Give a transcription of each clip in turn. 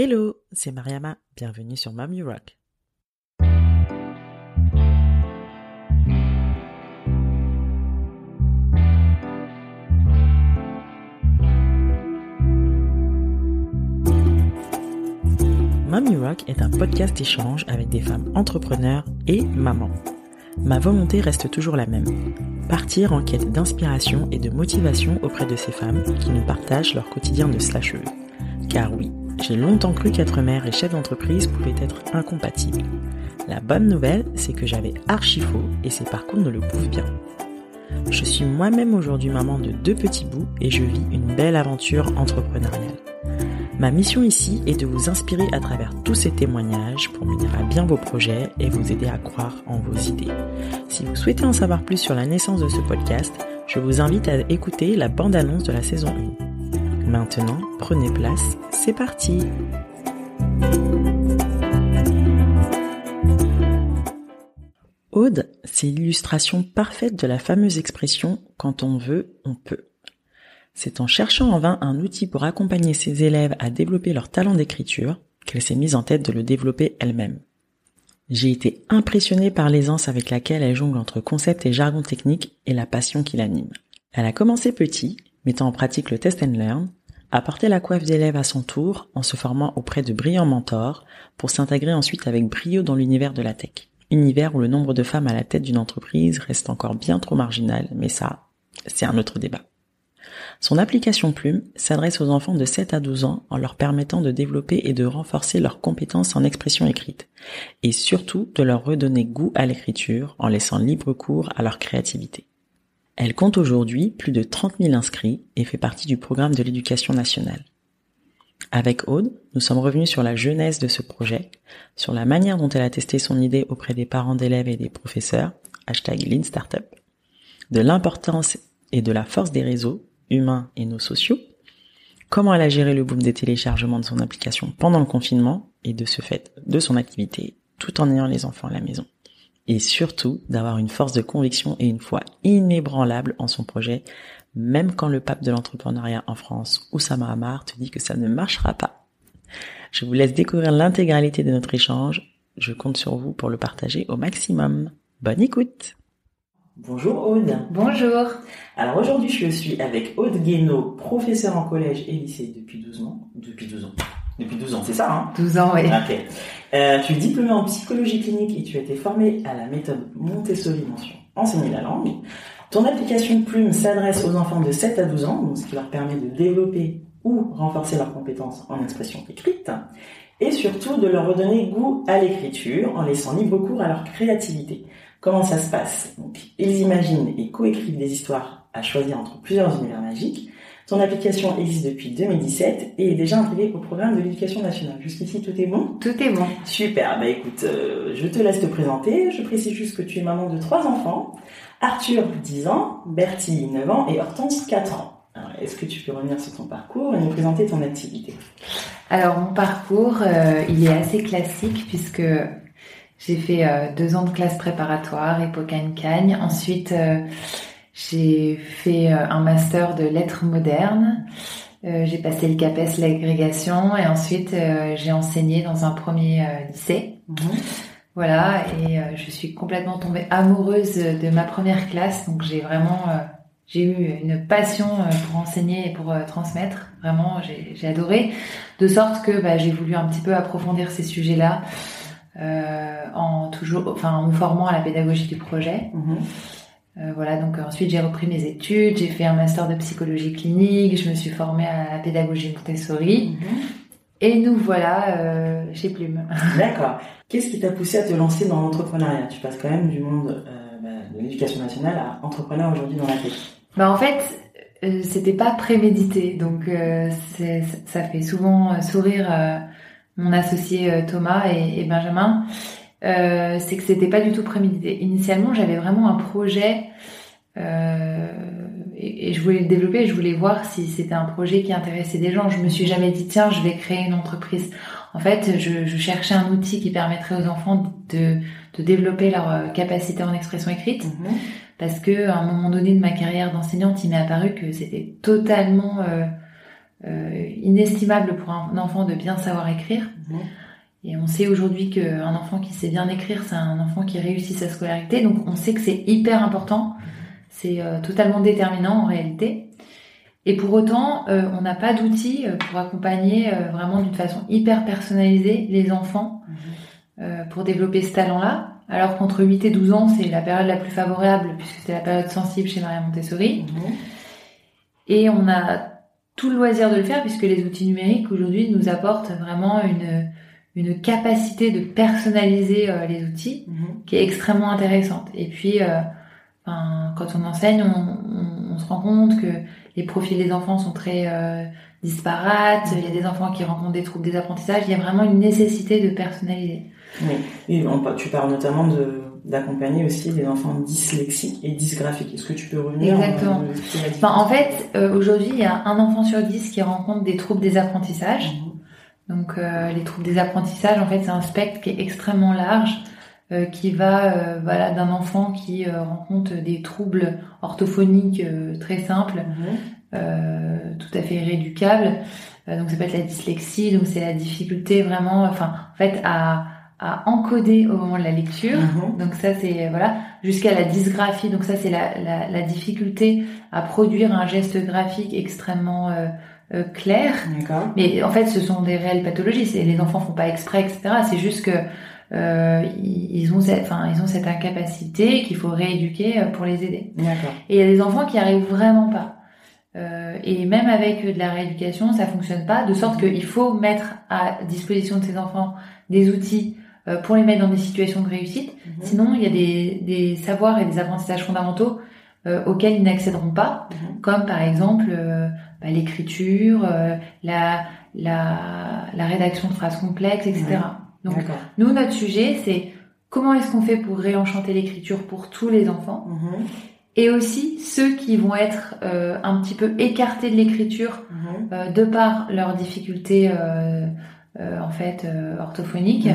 Hello, c'est Mariama, bienvenue sur Mom You Rock. Mom You Rock est un podcast échange avec des femmes entrepreneurs et mamans. Ma volonté reste toujours la même. Partir en quête d'inspiration et de motivation auprès de ces femmes qui nous partagent leur quotidien de slasheuse. Car oui, j'ai longtemps cru qu'être mère et chef d'entreprise pouvaient être incompatibles. La bonne nouvelle, c'est que j'avais archi faux et ces parcours ne le prouvent bien. Je suis moi-même aujourd'hui maman de deux petits bouts et je vis une belle aventure entrepreneuriale. Ma mission ici est de vous inspirer à travers tous ces témoignages pour mener à bien vos projets et vous aider à croire en vos idées. Si vous souhaitez en savoir plus sur la naissance de ce podcast, je vous invite à écouter la bande-annonce de la saison 1. Maintenant, prenez place, c'est parti Aude, c'est l'illustration parfaite de la fameuse expression quand on veut, on peut. C'est en cherchant en vain un outil pour accompagner ses élèves à développer leur talent d'écriture qu'elle s'est mise en tête de le développer elle-même. J'ai été impressionnée par l'aisance avec laquelle elle jongle entre concepts et jargon technique et la passion qui l'anime. Elle a commencé petit, mettant en pratique le test and learn, a porté la coiffe d'élèves à son tour en se formant auprès de brillants mentors pour s'intégrer ensuite avec brio dans l'univers de la tech. Univers où le nombre de femmes à la tête d'une entreprise reste encore bien trop marginal, mais ça, c'est un autre débat. Son application Plume s'adresse aux enfants de 7 à 12 ans en leur permettant de développer et de renforcer leurs compétences en expression écrite, et surtout de leur redonner goût à l'écriture en laissant libre cours à leur créativité. Elle compte aujourd'hui plus de 30 000 inscrits et fait partie du programme de l'éducation nationale. Avec Aude, nous sommes revenus sur la jeunesse de ce projet, sur la manière dont elle a testé son idée auprès des parents d'élèves et des professeurs, hashtag Lean Startup, de l'importance et de la force des réseaux humains et nos sociaux, comment elle a géré le boom des téléchargements de son application pendant le confinement et de ce fait de son activité tout en ayant les enfants à la maison. Et surtout d'avoir une force de conviction et une foi inébranlable en son projet, même quand le pape de l'entrepreneuriat en France, Oussama Hamar, te dit que ça ne marchera pas. Je vous laisse découvrir l'intégralité de notre échange. Je compte sur vous pour le partager au maximum. Bonne écoute Bonjour Aude. Bonjour. Alors aujourd'hui, je suis avec Aude Guénaud, professeur en collège et lycée depuis 12 ans. Depuis 12 ans. Depuis 12 ans, c'est ça, hein? 12 ans, oui. Ok. Euh, tu es diplômé en psychologie clinique et tu as été formé à la méthode Montessori mention enseigner la langue. Ton application Plume s'adresse aux enfants de 7 à 12 ans, donc ce qui leur permet de développer ou renforcer leurs compétences en expression écrite, et surtout de leur redonner goût à l'écriture en laissant libre cours à leur créativité. Comment ça se passe? Donc, ils imaginent et coécrivent des histoires à choisir entre plusieurs univers magiques. Ton application existe depuis 2017 et est déjà intégrée au programme de l'éducation nationale. Jusqu'ici, tout est bon? Tout est bon. Super. Bah écoute, euh, je te laisse te présenter. Je précise juste que tu es maman de trois enfants. Arthur, 10 ans, Bertie, 9 ans et Hortense, 4 ans. Est-ce que tu peux revenir sur ton parcours et nous présenter ton activité? Alors mon parcours, euh, il est assez classique puisque j'ai fait euh, deux ans de classe préparatoire, Cagne. Ensuite, euh, j'ai fait euh, un master de lettres modernes. j'ai passé le CAPES, l'agrégation, et ensuite j'ai enseigné dans un premier lycée. Mhm. Voilà, et je suis complètement tombée amoureuse de ma première classe, donc j'ai vraiment j'ai eu une passion pour enseigner et pour transmettre. Vraiment, j'ai adoré. De sorte que bah, j'ai voulu un petit peu approfondir ces sujets-là euh, en toujours, enfin en me formant à la pédagogie du projet. Mhm. Euh, voilà, donc ensuite j'ai repris mes études, j'ai fait un master de psychologie clinique, je me suis formée à la pédagogie Montessori. Mhm. Et nous voilà euh, chez Plume. D'accord. Qu'est-ce qui t'a poussé à te lancer dans l'entrepreneuriat? Tu passes quand même du monde euh, bah, de l'éducation nationale à entrepreneur aujourd'hui dans la tech. Bah en fait, euh, c'était pas prémédité, donc ça fait souvent sourire mon associé Thomas et, Benjamin, euh, c'est que c'était pas du tout prémédité. Initialement, j'avais vraiment un projet euh, et, je voulais le développer. Je voulais voir si c'était un projet qui intéressait des gens. Je me suis jamais dit tiens, je vais créer une entreprise. En fait, je, je cherchais un outil qui permettrait aux enfants de, de développer leur capacité en expression écrite. Mhm. Parce que à un moment donné de ma carrière d'enseignante, il m'est apparu que c'était totalement inestimable pour un enfant de bien savoir écrire. Mhm. Et on sait aujourd'hui qu'un enfant qui sait bien écrire, c'est un enfant qui réussit sa scolarité. Donc on sait que c'est hyper important. C'est totalement déterminant en réalité. Et pour autant, on n'a pas d'outils pour accompagner vraiment d'une façon hyper personnalisée les enfants mhm. pour développer ce talent-là. Alors qu'entre 8 et 12 ans, c'est la période la plus favorable puisque c'est la période sensible chez Maria Montessori. Mhm. Et on a tout le loisir de le faire puisque les outils numériques aujourd'hui nous apportent vraiment une, une capacité de personnaliser euh, les outils mhm. qui est extrêmement intéressante. Et puis, euh, quand on enseigne, on, on, se rend compte que les profils des enfants sont très euh, disparates. Il y a des enfants qui rencontrent des troubles des apprentissages. Il y a vraiment une nécessité de personnaliser. Oui. Et tu parles notamment de d'accompagner aussi des enfants dyslexiques et dysgraphiques. Est-ce que tu peux revenir Exactement. Enfin, en fait, aujourd'hui, il y a un enfant sur dix qui rencontre des troubles des apprentissages. Mhm. Donc, euh, les troubles des apprentissages, en fait, c'est un spectre qui est extrêmement large, euh, qui va, voilà, d'un enfant qui rencontre des troubles orthophoniques très simples, mhm. tout à fait rééducables. donc, ça peut être la dyslexie, donc c'est la difficulté vraiment, enfin, en fait, à à encoder au moment de la lecture. Mhm. Donc ça c'est voilà jusqu'à la dysgraphie. Donc ça c'est la, la, la, difficulté à produire un geste graphique extrêmement euh, euh, clair. Mais en fait ce sont des réelles pathologies. C'est les enfants font pas exprès etc. C'est juste que euh, ils ont cette, enfin ils ont cette incapacité qu'il faut rééduquer euh, pour les aider. Et il y a des enfants qui arrivent vraiment pas. Euh, et même avec de la rééducation, ça fonctionne pas, de sorte qu'il faut mettre à disposition de ces enfants des outils euh, pour les mettre dans des situations de réussite. Mhm. Sinon, il y a des, des, savoirs et des apprentissages fondamentaux euh, auxquels ils n'accéderont pas, mhm. comme par exemple euh, bah, l'écriture, la, la, la, rédaction de phrases complexes, etc. Donc, nous, notre sujet, c'est comment est-ce qu'on fait pour réenchanter l'écriture pour tous les enfants mhm. et aussi ceux qui vont être un petit peu écartés de l'écriture de par leurs difficultés en fait orthophoniques.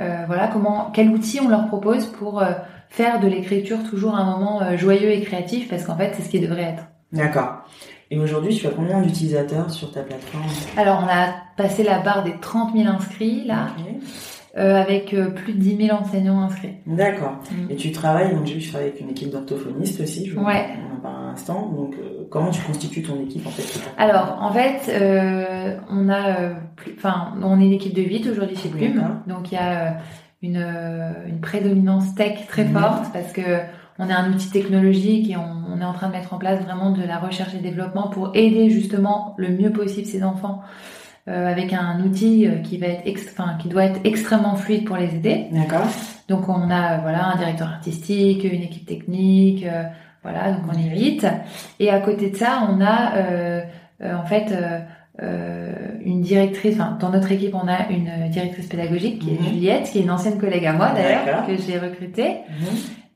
Euh, voilà, comment, quel outil on leur propose pour euh, faire de l'écriture toujours un moment euh, joyeux et créatif, parce qu'en fait, c'est ce qui devrait être. D'accord. Et aujourd'hui, tu as combien d'utilisateurs sur ta plateforme? Alors, on a passé la barre des 30 000 inscrits, là. avec plus de 10 000 enseignants inscrits. D'accord. Mm. Et tu travailles, donc je travaille avec une équipe d'orthophonistes aussi, je ouais. on en parle un instant. Donc, comment tu constitues ton équipe en fait? Alors, en fait, on a enfin, on est une équipe de 8 aujourd'hui chez Plume. Donc il y a euh, une, euh, une prédominance tech très mhm. forte parce que on est un outil technologique et on, est en train de mettre en place vraiment de la recherche et développement pour aider justement le mieux possible ces enfants euh, avec un outil qui va être enfin, qui doit être extrêmement fluide pour les aider. D'accord. Donc on a voilà un directeur artistique, une équipe technique, voilà donc on est 8 et à côté de ça on a en fait euh, une directrice, enfin dans notre équipe on a une directrice pédagogique qui est mhm. Juliette, qui est une ancienne collègue à moi d'ailleurs, que j'ai recrutée. Mhm.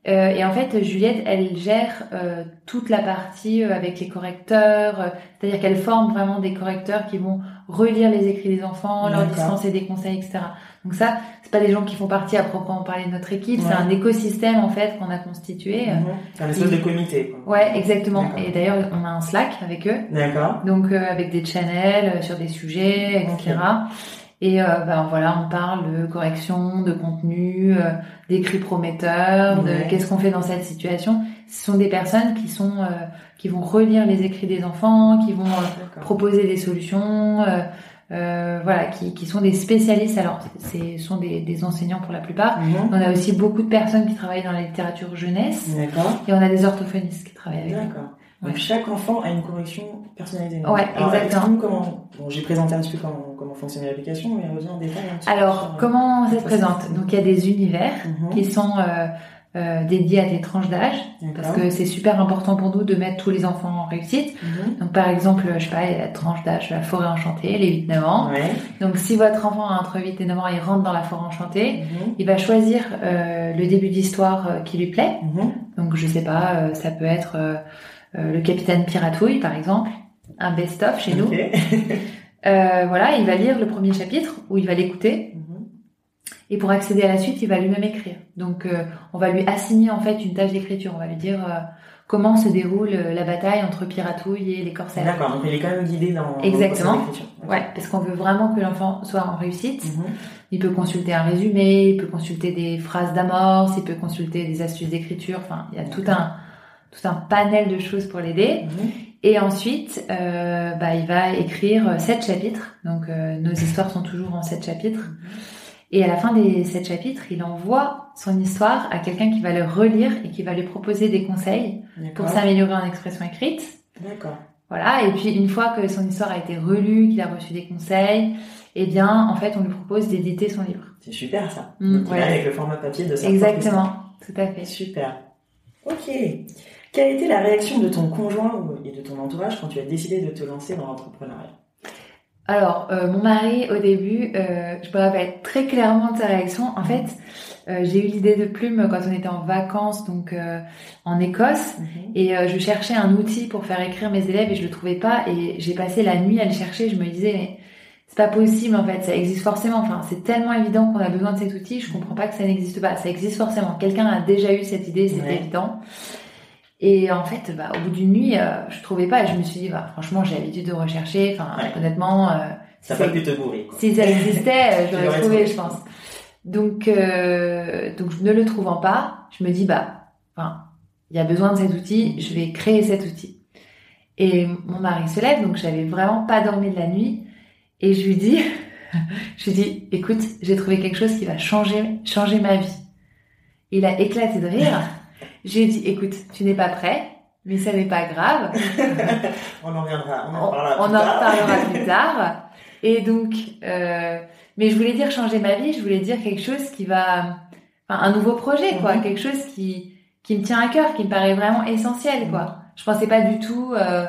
Euh, et en fait, Juliette, elle gère euh, toute la partie euh, avec les correcteurs, euh, c'est-à-dire qu'elle forme vraiment des correcteurs qui vont relire les écrits des enfants, leur dispenser des conseils, etc. Donc ça, c'est pas des gens qui font partie à proprement parler de notre équipe, c'est un écosystème en fait qu'on a constitué. Mhm. C'est un espèce de comité. Ouais, exactement. Et d'ailleurs, on a un Slack avec eux. D'accord. Donc avec des channels sur des sujets, etc. Et euh, ben voilà, on parle de correction, de contenu, euh, d'écrits prometteurs, de qu'est-ce qu'on fait dans cette situation. Ce sont des personnes qui sont euh, qui vont relire les écrits des enfants, qui vont euh, proposer des solutions, voilà, qui, qui sont des spécialistes. Alors, ce sont des, des enseignants pour la plupart. Mhm. On a aussi beaucoup de personnes qui travaillent dans la littérature jeunesse. Et on a des orthophonistes qui travaillent avec Donc chaque enfant a une correction personnalisée. Ouais, exactement. Comment bon, j'ai présenté un petit peu comment, comment fonctionne l'application, mais reviens en détail. Un petit Alors peu comment ça se présente? Donc il y a des univers mhm. qui sont euh, euh, dédiés à des tranches d'âge, parce que c'est super important pour nous de mettre tous les enfants en réussite. Mhm. Donc par exemple, je sais pas, la tranche d'âge la forêt enchantée, les 8-9 ans. Ouais. Donc si votre enfant a entre 8 et 9 ans, il rentre dans la forêt enchantée, mhm. il va choisir euh, le début d'histoire euh, qui lui plaît. Donc je sais pas, euh, ça peut être euh, le capitaine Piratouille, par exemple, un best-of chez nous. euh, voilà, il va lire le premier chapitre ou il va l'écouter. Mhm. Et pour accéder à la suite, il va lui-même écrire. Donc, euh, on va lui assigner en fait une tâche d'écriture. On va lui dire, euh, comment se déroule la bataille entre Piratouille et les corsaires. D'accord, donc il est quand même guidé dans Exactement. Dans ouais, parce qu'on veut vraiment que l'enfant soit en réussite. Mhm. Il peut consulter un résumé, il peut consulter des phrases d'amorce, il peut consulter des astuces d'écriture. Enfin, il y a tout un tout un panel de choses pour l'aider. Mhm. Et ensuite, euh, bah, il va écrire sept chapitres. Donc, euh, nos histoires sont toujours en sept chapitres. Mhm. Et à la fin des sept chapitres, il envoie son histoire à quelqu'un qui va le relire et qui va lui proposer des conseils pour s'améliorer en expression écrite. D'accord. Voilà. Et puis, une fois que son histoire a été relue, qu'il a reçu des conseils, eh bien, en fait, on lui propose d'éditer son livre. C'est super, ça. Mmh, avec le format papier de sa Exactement. Tout à fait. Super. Ok. Quelle a été la réaction de ton conjoint et de ton entourage quand tu as décidé de te lancer dans l'entrepreneuriat? Alors, euh, mon mari, au début, euh, je me rappelle très clairement de sa réaction. En fait, euh, j'ai eu l'idée de plume quand on était en vacances, donc en Écosse, mhm. et je cherchais un outil pour faire écrire mes élèves et je le trouvais pas. Et j'ai passé la nuit à le chercher. Je me disais, mais c'est pas possible en fait, ça existe forcément. Enfin, c'est tellement évident qu'on a besoin de cet outil. Je comprends pas que ça n'existe pas. Ça existe forcément. Quelqu'un a déjà eu cette idée, c'est évident. Et en fait, bah, au bout d'une nuit, euh, je trouvais pas. Et je me suis dit, bah, franchement, j'ai l'habitude de rechercher. Enfin, honnêtement, euh, ça pas pu te bourrer. Si ça existait, euh, j'aurais trouvé, je pense. Donc, euh, donc, ne le trouvant pas, je me dis, bah, enfin, il y a besoin de cet outil. Je vais créer cet outil. Et mon mari se lève, donc j'avais vraiment pas dormi de la nuit. Et je lui dis, je lui dis, écoute, j'ai trouvé quelque chose qui va changer, changer ma vie. Il a éclaté de rire. J'ai dit, écoute, tu n'es pas prêt, mais ça n'est pas grave. on en reviendra, on en parlera on, plus, tard. reparlera plus tard. Et donc, euh, mais je voulais dire changer ma vie, je voulais dire quelque chose qui va, enfin, un nouveau projet, quoi, mhm. quelque chose qui, qui me tient à cœur, qui me paraît vraiment essentiel, quoi. Mhm. Je pensais pas du tout euh,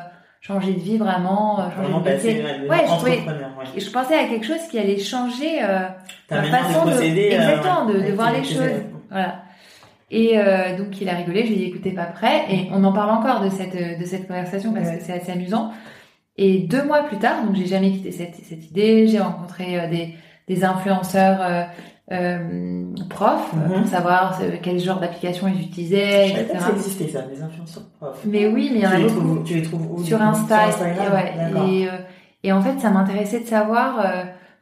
changer de vie vraiment, euh, changer de métier. Ouais, je, trouvais, ouais. je pensais à quelque chose qui allait changer euh, ma façon de, euh, exactement, de, de voir les choses. Voilà. Et euh, donc il a rigolé, je lui ai dit écoutez pas prêt et on en parle encore de cette de cette conversation parce que c'est assez amusant. Et deux mois plus tard, donc j'ai jamais quitté cette, cette idée, j'ai rencontré euh, des des influenceurs euh, euh profs mhm. pour savoir quel genre d'application ils utilisaient, etc. Ça existait ça, des influenceurs profs. Mais oui, mais il y en a beaucoup. tu les trouves où Sur Insta, sur ouais. Et, et en fait, ça m'intéressait de savoir.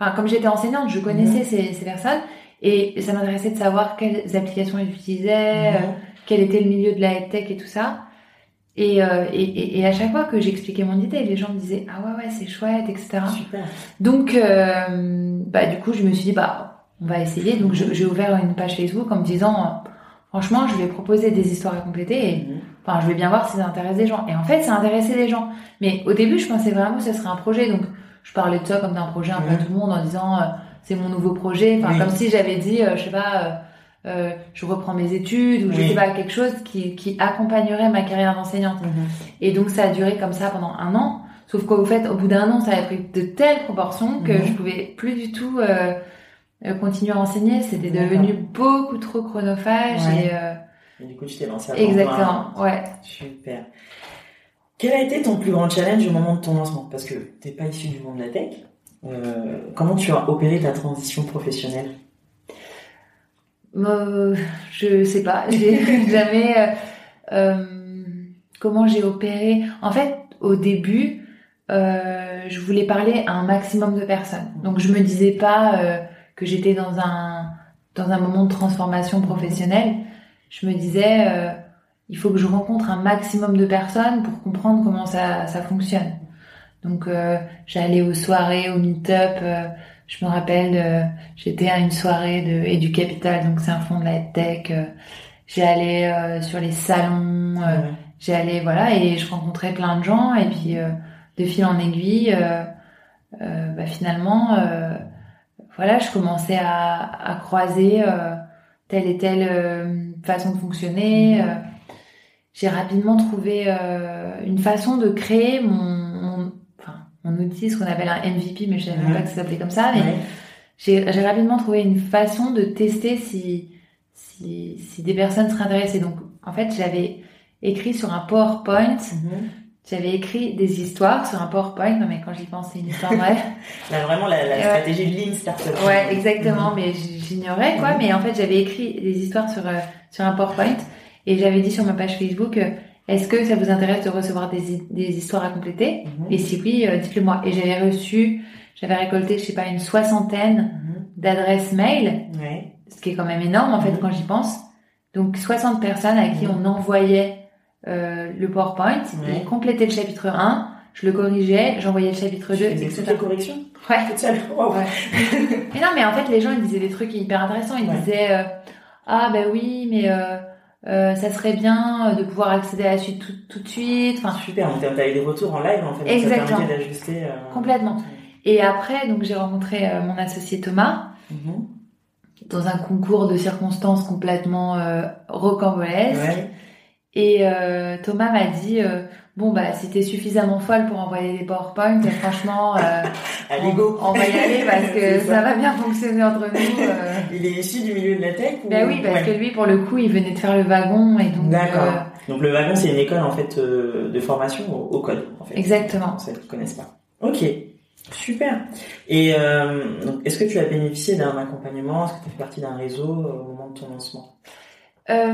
Enfin, comme j'étais enseignante, je connaissais mhm. ces, ces personnes et ça m'intéressait de savoir quelles applications ils utilisaient, euh, quel était le milieu de la tech et tout ça. Et, euh, et, et, à chaque fois que j'expliquais mon idée, les gens me disaient ah ouais ouais c'est chouette etc. Super. Donc euh, bah du coup je me suis dit bah on va essayer. Donc j'ai ouvert une page Facebook en me disant franchement je vais proposer des histoires à compléter et mhm. enfin je vais bien voir si ça intéresse des gens. Et en fait ça intéressait les gens. Mais au début je pensais vraiment que ce serait un projet donc je parlais de ça comme d'un projet un peu à mhm. tout le monde en disant c'est mon nouveau projet. Enfin, comme si j'avais dit, euh, je sais pas, euh, euh, je reprends mes études ou je sais pas quelque chose qui, qui accompagnerait ma carrière d'enseignante. Mhm. Et donc ça a duré comme ça pendant un an. Sauf qu'au fait, au bout d'un an, ça avait pris de telles proportions que mhm. je pouvais plus du tout euh, continuer à enseigner. C'était devenu beaucoup trop chronophage et, du coup, tu t'es lancé à Exactement, ouais. Super. Quel a été ton plus grand challenge au moment de ton lancement? Parce que t'es pas issu du monde de la tech. Euh, comment tu as opéré ta transition professionnelle? Euh, Je sais pas, j'ai jamais euh, euh, comment j'ai opéré? En fait, au début, je voulais parler à un maximum de personnes. Donc je me disais pas que j'étais dans un dans un moment de transformation professionnelle. Je me disais il faut que je rencontre un maximum de personnes pour comprendre comment ça, ça fonctionne. Donc euh, j'allais aux soirées, aux meet-up. Euh, je me rappelle, euh, j'étais à une soirée de Edu Capital, donc c'est un fonds de la tech. j'ai allé sur les salons, j'ai allé voilà et je rencontrais plein de gens et puis de fil en aiguille, bah, finalement, voilà, je commençais à, à croiser telle et telle façon de fonctionner. Mhm. j'ai rapidement trouvé une façon de créer mon mon outil, ce qu'on appelle un MVP, mais je savais même pas que ça s'appelait comme ça. Mais j'ai rapidement trouvé une façon de tester si, si, si des personnes seraient intéressées. Donc, en fait, j'avais écrit sur un PowerPoint. Mhm. J'avais écrit des histoires sur un PowerPoint. Non, mais quand j'y pense, c'est une histoire vraie. Là, vraiment la, la stratégie de Lean Startup. Ouais, exactement. Mhm. Mais j'ignorais, quoi. Mhm. Mais en fait, j'avais écrit des histoires sur, euh, sur un PowerPoint. Et j'avais dit sur ma page Facebook, euh, Est-ce que ça vous intéresse de recevoir des, des histoires à compléter Mhm. Et si oui, euh, dites-le moi. Et j'avais reçu, j'avais récolté, je sais pas, une soixantaine Mhm. d'adresses mail, Ouais. ce qui est quand même énorme en fait Mhm. quand j'y pense. Donc 60 personnes à qui on envoyait euh, le PowerPoint, ils complétaient le chapitre 1, je le corrigeais, j'envoyais le chapitre 2, Tu faisais etc. toutes les corrections Ouais. seule Wow. Ouais. mais non, mais en fait, les gens, ils disaient des trucs hyper intéressants. Ils Ouais. disaient, euh, ah ben oui, mais euh, euh, ça serait bien euh, de pouvoir accéder à la suite tout, tout de suite. Enfin, Super, donc t'as eu des retours en live en fait. Exactement. Ça d'ajuster. euh, Complètement. Et après, donc j'ai rencontré euh, mon associé Thomas Mhm. dans un concours de circonstances complètement euh, rocambolesque. Ouais. Et euh, Thomas m'a dit, euh, bon bah si t'es suffisamment folle pour envoyer des PowerPoint, franchement, euh, Allez, on, go on va y aller parce que ça. ça. va bien fonctionner entre nous. euh. Il est issu du milieu de la tech ou... Ben oui, parce Ouais. que lui, pour le coup, il venait de faire le wagon et donc. D'accord. euh, Donc le wagon, c'est une école en fait euh, de formation au, au code. En fait. Exactement. Pour celles qui connaissent pas. Ok, super. Et euh, donc, est-ce que tu as bénéficié d'un accompagnement? Est-ce que tu as fait partie d'un réseau au moment de ton lancement? Euh,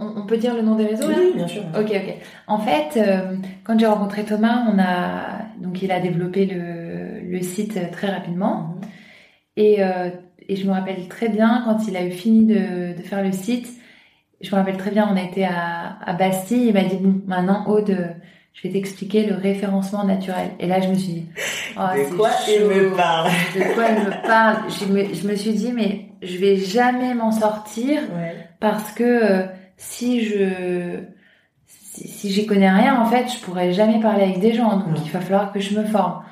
on, peut dire le nom des réseaux là? Oui, bien sûr. Ok, ok. En fait, euh, quand j'ai rencontré Thomas, on a donc il a développé le, le site très rapidement Mhm. et, euh, et je me rappelle très bien quand il a eu fini de, de faire le site. Je me rappelle très bien, on était à, à Bastille. Il m'a dit bon, maintenant Aude, je vais t'expliquer le référencement naturel. Et là, je me suis dit, oh, de quoi il me parle De quoi il me parle je me, je me suis dit, mais je vais jamais m'en sortir Ouais. Parce que euh, si je si, si j'y connais rien en fait je pourrais jamais parler avec des gens donc il va falloir que je me forme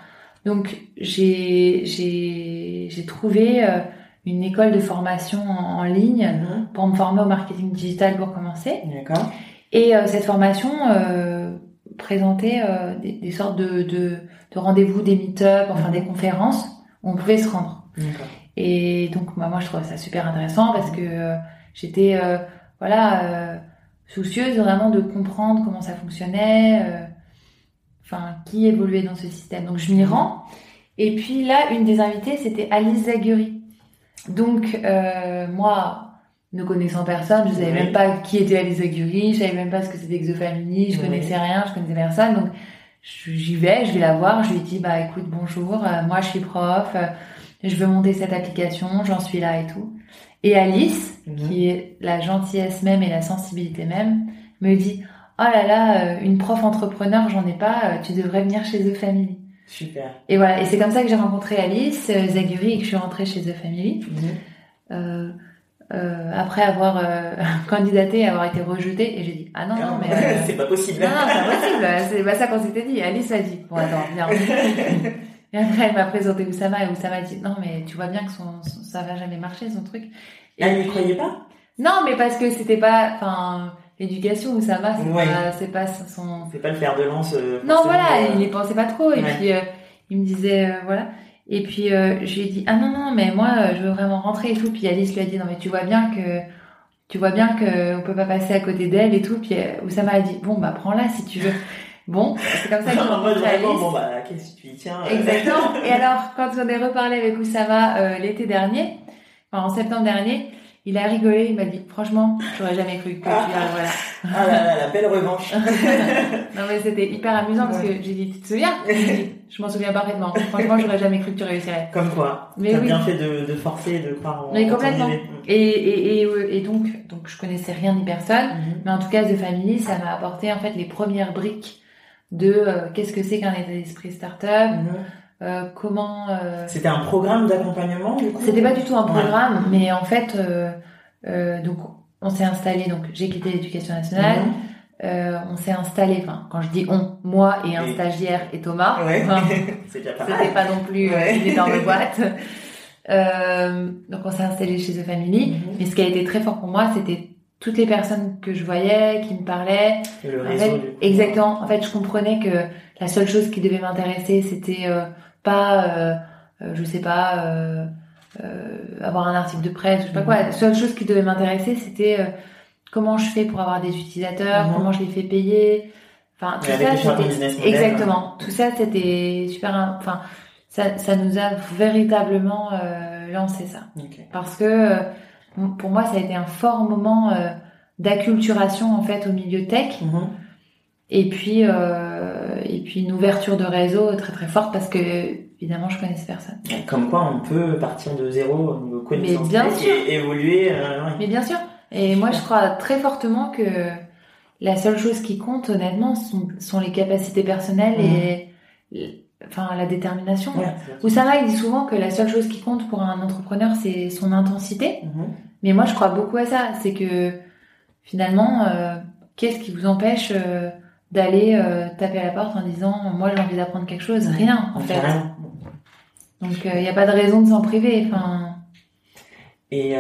donc j'ai j'ai j'ai trouvé euh, une école de formation en, en ligne Mhm. pour me former au marketing digital pour commencer D'accord. et euh, cette formation euh, présentait euh, des, des sortes de de, de rendez-vous des meet-up enfin Mhm. des conférences où on pouvait se rendre D'accord. et donc bah, moi je trouvais ça super intéressant parce que euh, j'étais euh, voilà euh, soucieuse vraiment de comprendre comment ça fonctionnait, euh, enfin qui évoluait dans ce système. Donc je m'y rends. Et puis là, une des invitées c'était Alice Zaguri. Donc moi, ne connaissant personne, je savais Oui. même pas qui était Alice Zaguri, je savais même pas ce que c'était Exofamily, je Oui. connaissais rien, je connaissais personne. Donc j'y vais, je vais la voir, je lui dis bah écoute bonjour, moi je suis prof. je veux monter cette application, j'en suis là et tout. Et Alice, Mhm. qui est la gentillesse même et la sensibilité même, me dit Oh là là, euh, une prof entrepreneur, j'en ai pas, euh, tu devrais venir chez The Family. Super. Et voilà, et c'est comme ça que j'ai rencontré Alice euh, Zaguri et que je suis rentrée chez The Family. Mhm. Euh, euh, après avoir euh, candidaté et avoir été rejetée, et j'ai dit Ah non, non, mais. euh, c'est pas possible. non, non, c'est pas possible. C'est pas ça qu'on s'était dit. Alice a dit, bon, attends, viens. Et après, elle m'a présenté Oussama et Oussama a dit, non, mais tu vois bien que son, son- ça va jamais marcher, son truc. Et Elle n'y croyait pas? Non, mais parce que c'était pas, enfin, l'éducation, Oussama, c'est Ouais. pas, c'est pas son, C'est pas le fer de lance. euh, non, voilà, euh, il y pensait pas trop. Et Ouais. puis, euh, il me disait, euh, voilà. Et puis, je lui ai dit, ah non, non, mais moi, je veux vraiment rentrer et tout. Puis Alice lui a dit, non, mais tu vois bien que, tu vois bien que on peut pas passer à côté d'elle et tout. Puis Oussama a dit, bon, bah, prends-la si tu veux. Bon, c'est comme ça que j'ai en mode vraiment, bon bah, qu'est-ce que tu y tiens euh, Exactement. Et alors, quand on est reparlé avec Oussama euh, l'été dernier, enfin, en septembre dernier, il a rigolé, il m'a dit, franchement, j'aurais jamais cru que tu Ah. ah, voilà. Ah là là, la belle revanche. Non mais c'était hyper amusant parce que j'ai dit, tu te souviens? Dit, Je m'en souviens parfaitement. Franchement, j'aurais jamais cru que tu réussirais. Comme quoi. Mais T'as oui. bien fait de, de forcer de croire en Mais complètement. Et, et, et, euh, et donc, donc, je connaissais rien ni personne. Mhm. Mais en tout cas, The Family, ça m'a apporté en fait les premières briques de euh, qu'est-ce que c'est qu'un état d'esprit startup, Mhm. euh, comment. euh, C'était un programme d'accompagnement du coup C'était pas du tout un Ouais. programme, mais en fait, euh, euh, donc on s'est installé. Donc j'ai quitté l'éducation nationale. Euh, on s'est installé. Enfin, quand je dis on, moi et un Et- stagiaire et Thomas. Ouais. Enfin, C'est déjà pas mal. C'était pas non plus euh, Ouais. une énorme boîte. Euh, donc on s'est installé chez The Family. Mhm. Mais ce qui a été très fort pour moi, c'était toutes les personnes que je voyais, qui me parlaient. Le En fait, exactement. En fait, je comprenais que la seule chose qui devait m'intéresser, c'était euh, pas, euh, euh, je sais pas, euh, euh, avoir un article de presse, je sais pas quoi. La seule chose qui devait m'intéresser, c'était euh, comment je fais pour avoir des utilisateurs, Mhm. comment je les fais payer. Enfin, tout ça, exactement. Tout ça, c'était super. im- Enfin, ça, ça nous a véritablement euh, lancé ça parce que euh, pour moi ça a été un fort moment euh, d'acculturation en fait au milieu tech Mhm. Et puis, euh, et puis une ouverture de réseau très très forte parce que évidemment je connaissais personne. Comme quoi on peut partir de zéro au niveau connaissance Mais bien sûr. et évoluer. euh, ouais. Mais bien sûr. Et moi je crois très fortement que la seule chose qui compte honnêtement sont, sont les capacités personnelles et, et- enfin la détermination. Ouais, Oussama il dit souvent que la seule chose qui compte pour un entrepreneur c'est son intensité. Mhm. Mais moi, je crois beaucoup à ça. C'est que finalement, euh, qu'est-ce qui vous empêche euh, d'aller euh, taper à la porte en disant moi j'ai envie d'apprendre quelque chose? Rien, en fait. rien. Donc il n'y a pas de raison de s'en priver. Enfin, Et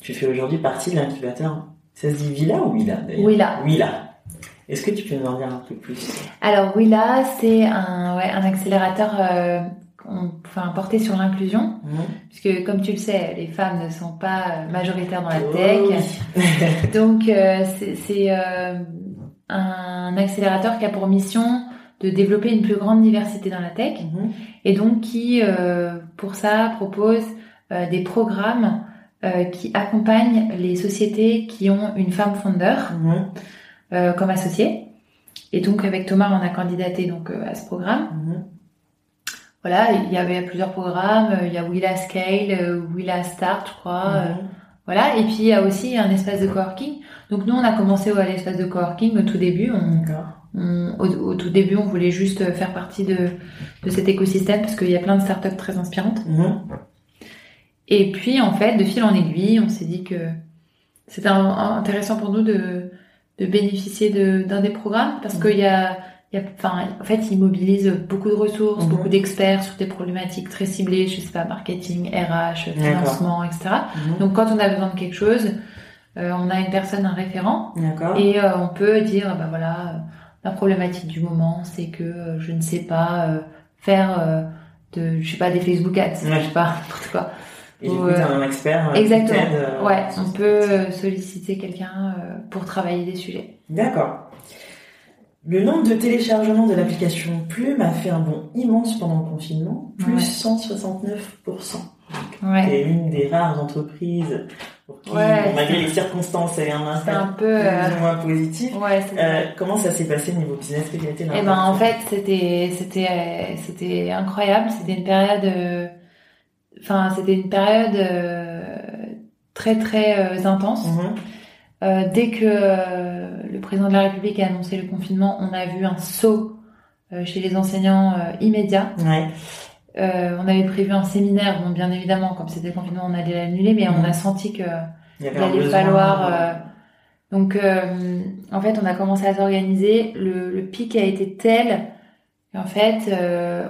tu fais aujourd'hui partie de l'incubateur. Ça se dit Villa ou Willa d'ailleurs Willa. Willa. Est-ce que tu peux nous en dire un peu plus? Alors Willa, c'est un, ouais, un accélérateur euh, on- enfin, porté sur l'inclusion, Mhm. puisque comme tu le sais, les femmes ne sont pas euh, majoritaires dans la Oh tech. oui. Donc euh, c'est euh, un accélérateur qui a pour mission de développer une plus grande diversité dans la tech. Mhm. et donc qui, pour ça, propose des programmes qui accompagnent les sociétés qui ont une femme fondeur Mhm. Euh, comme associée. Et donc avec Thomas, on a candidaté donc euh, à ce programme. Mhm. Voilà, il y avait plusieurs programmes. euh, Il y a Willa Scale, Willa Start, je crois. Mhm. voilà, et puis il y a aussi un espace de coworking. Donc nous, on a commencé à l'espace de coworking au tout début. On, au, au tout début, on voulait juste faire partie de, de cet écosystème parce qu'il y a plein de startups très inspirantes. Mhm. Et puis, en fait, de fil en aiguille, on s'est dit que c'était intéressant pour nous de, de bénéficier de- d'un des programmes parce qu'il y a, il y a, enfin, en fait, ils mobilisent beaucoup de ressources, Mhm. beaucoup d'experts sur des problématiques très ciblées, je sais pas, marketing, RH, financement, etc. Mhm. Donc, quand on a besoin de quelque chose, euh, on a une personne, un référent, et euh, on peut dire, bah voilà, euh, la problématique du moment, c'est que euh, je ne sais pas euh, faire euh, de, je sais pas, des Facebook ads, Ouais. je sais pas, n'importe quoi. Et du coup, t'as un expert. euh, qui Exactement. t'aide, euh, Ouais, on peut euh, solliciter quelqu'un pour travailler des sujets. D'accord. Le nombre de téléchargements de l'application Plume a fait un bond immense pendant le confinement, plus Ouais. 169%. Ouais. C'est une des rares entreprises pour qui, Ouais, malgré les circonstances, elle a un C'est un impact peu. plus ou moins positif. Ouais, Euh, comment ça s'est passé niveau business Quel a été Eh ben en fait c'était c'était c'était incroyable. C'était une période. Enfin c'était une période euh, très très euh, intense. Mhm. Euh, dès que le président de la République a annoncé le confinement, on a vu un saut chez les enseignants immédiat. Ouais. Euh, on avait prévu un séminaire, bon bien évidemment comme c'était le confinement on allait l'annuler, mais on Mhm. a senti que Il y avait il un allait falloir. euh, donc, euh, en fait, on a commencé à s'organiser. Le, le pic a été tel qu'en fait, euh,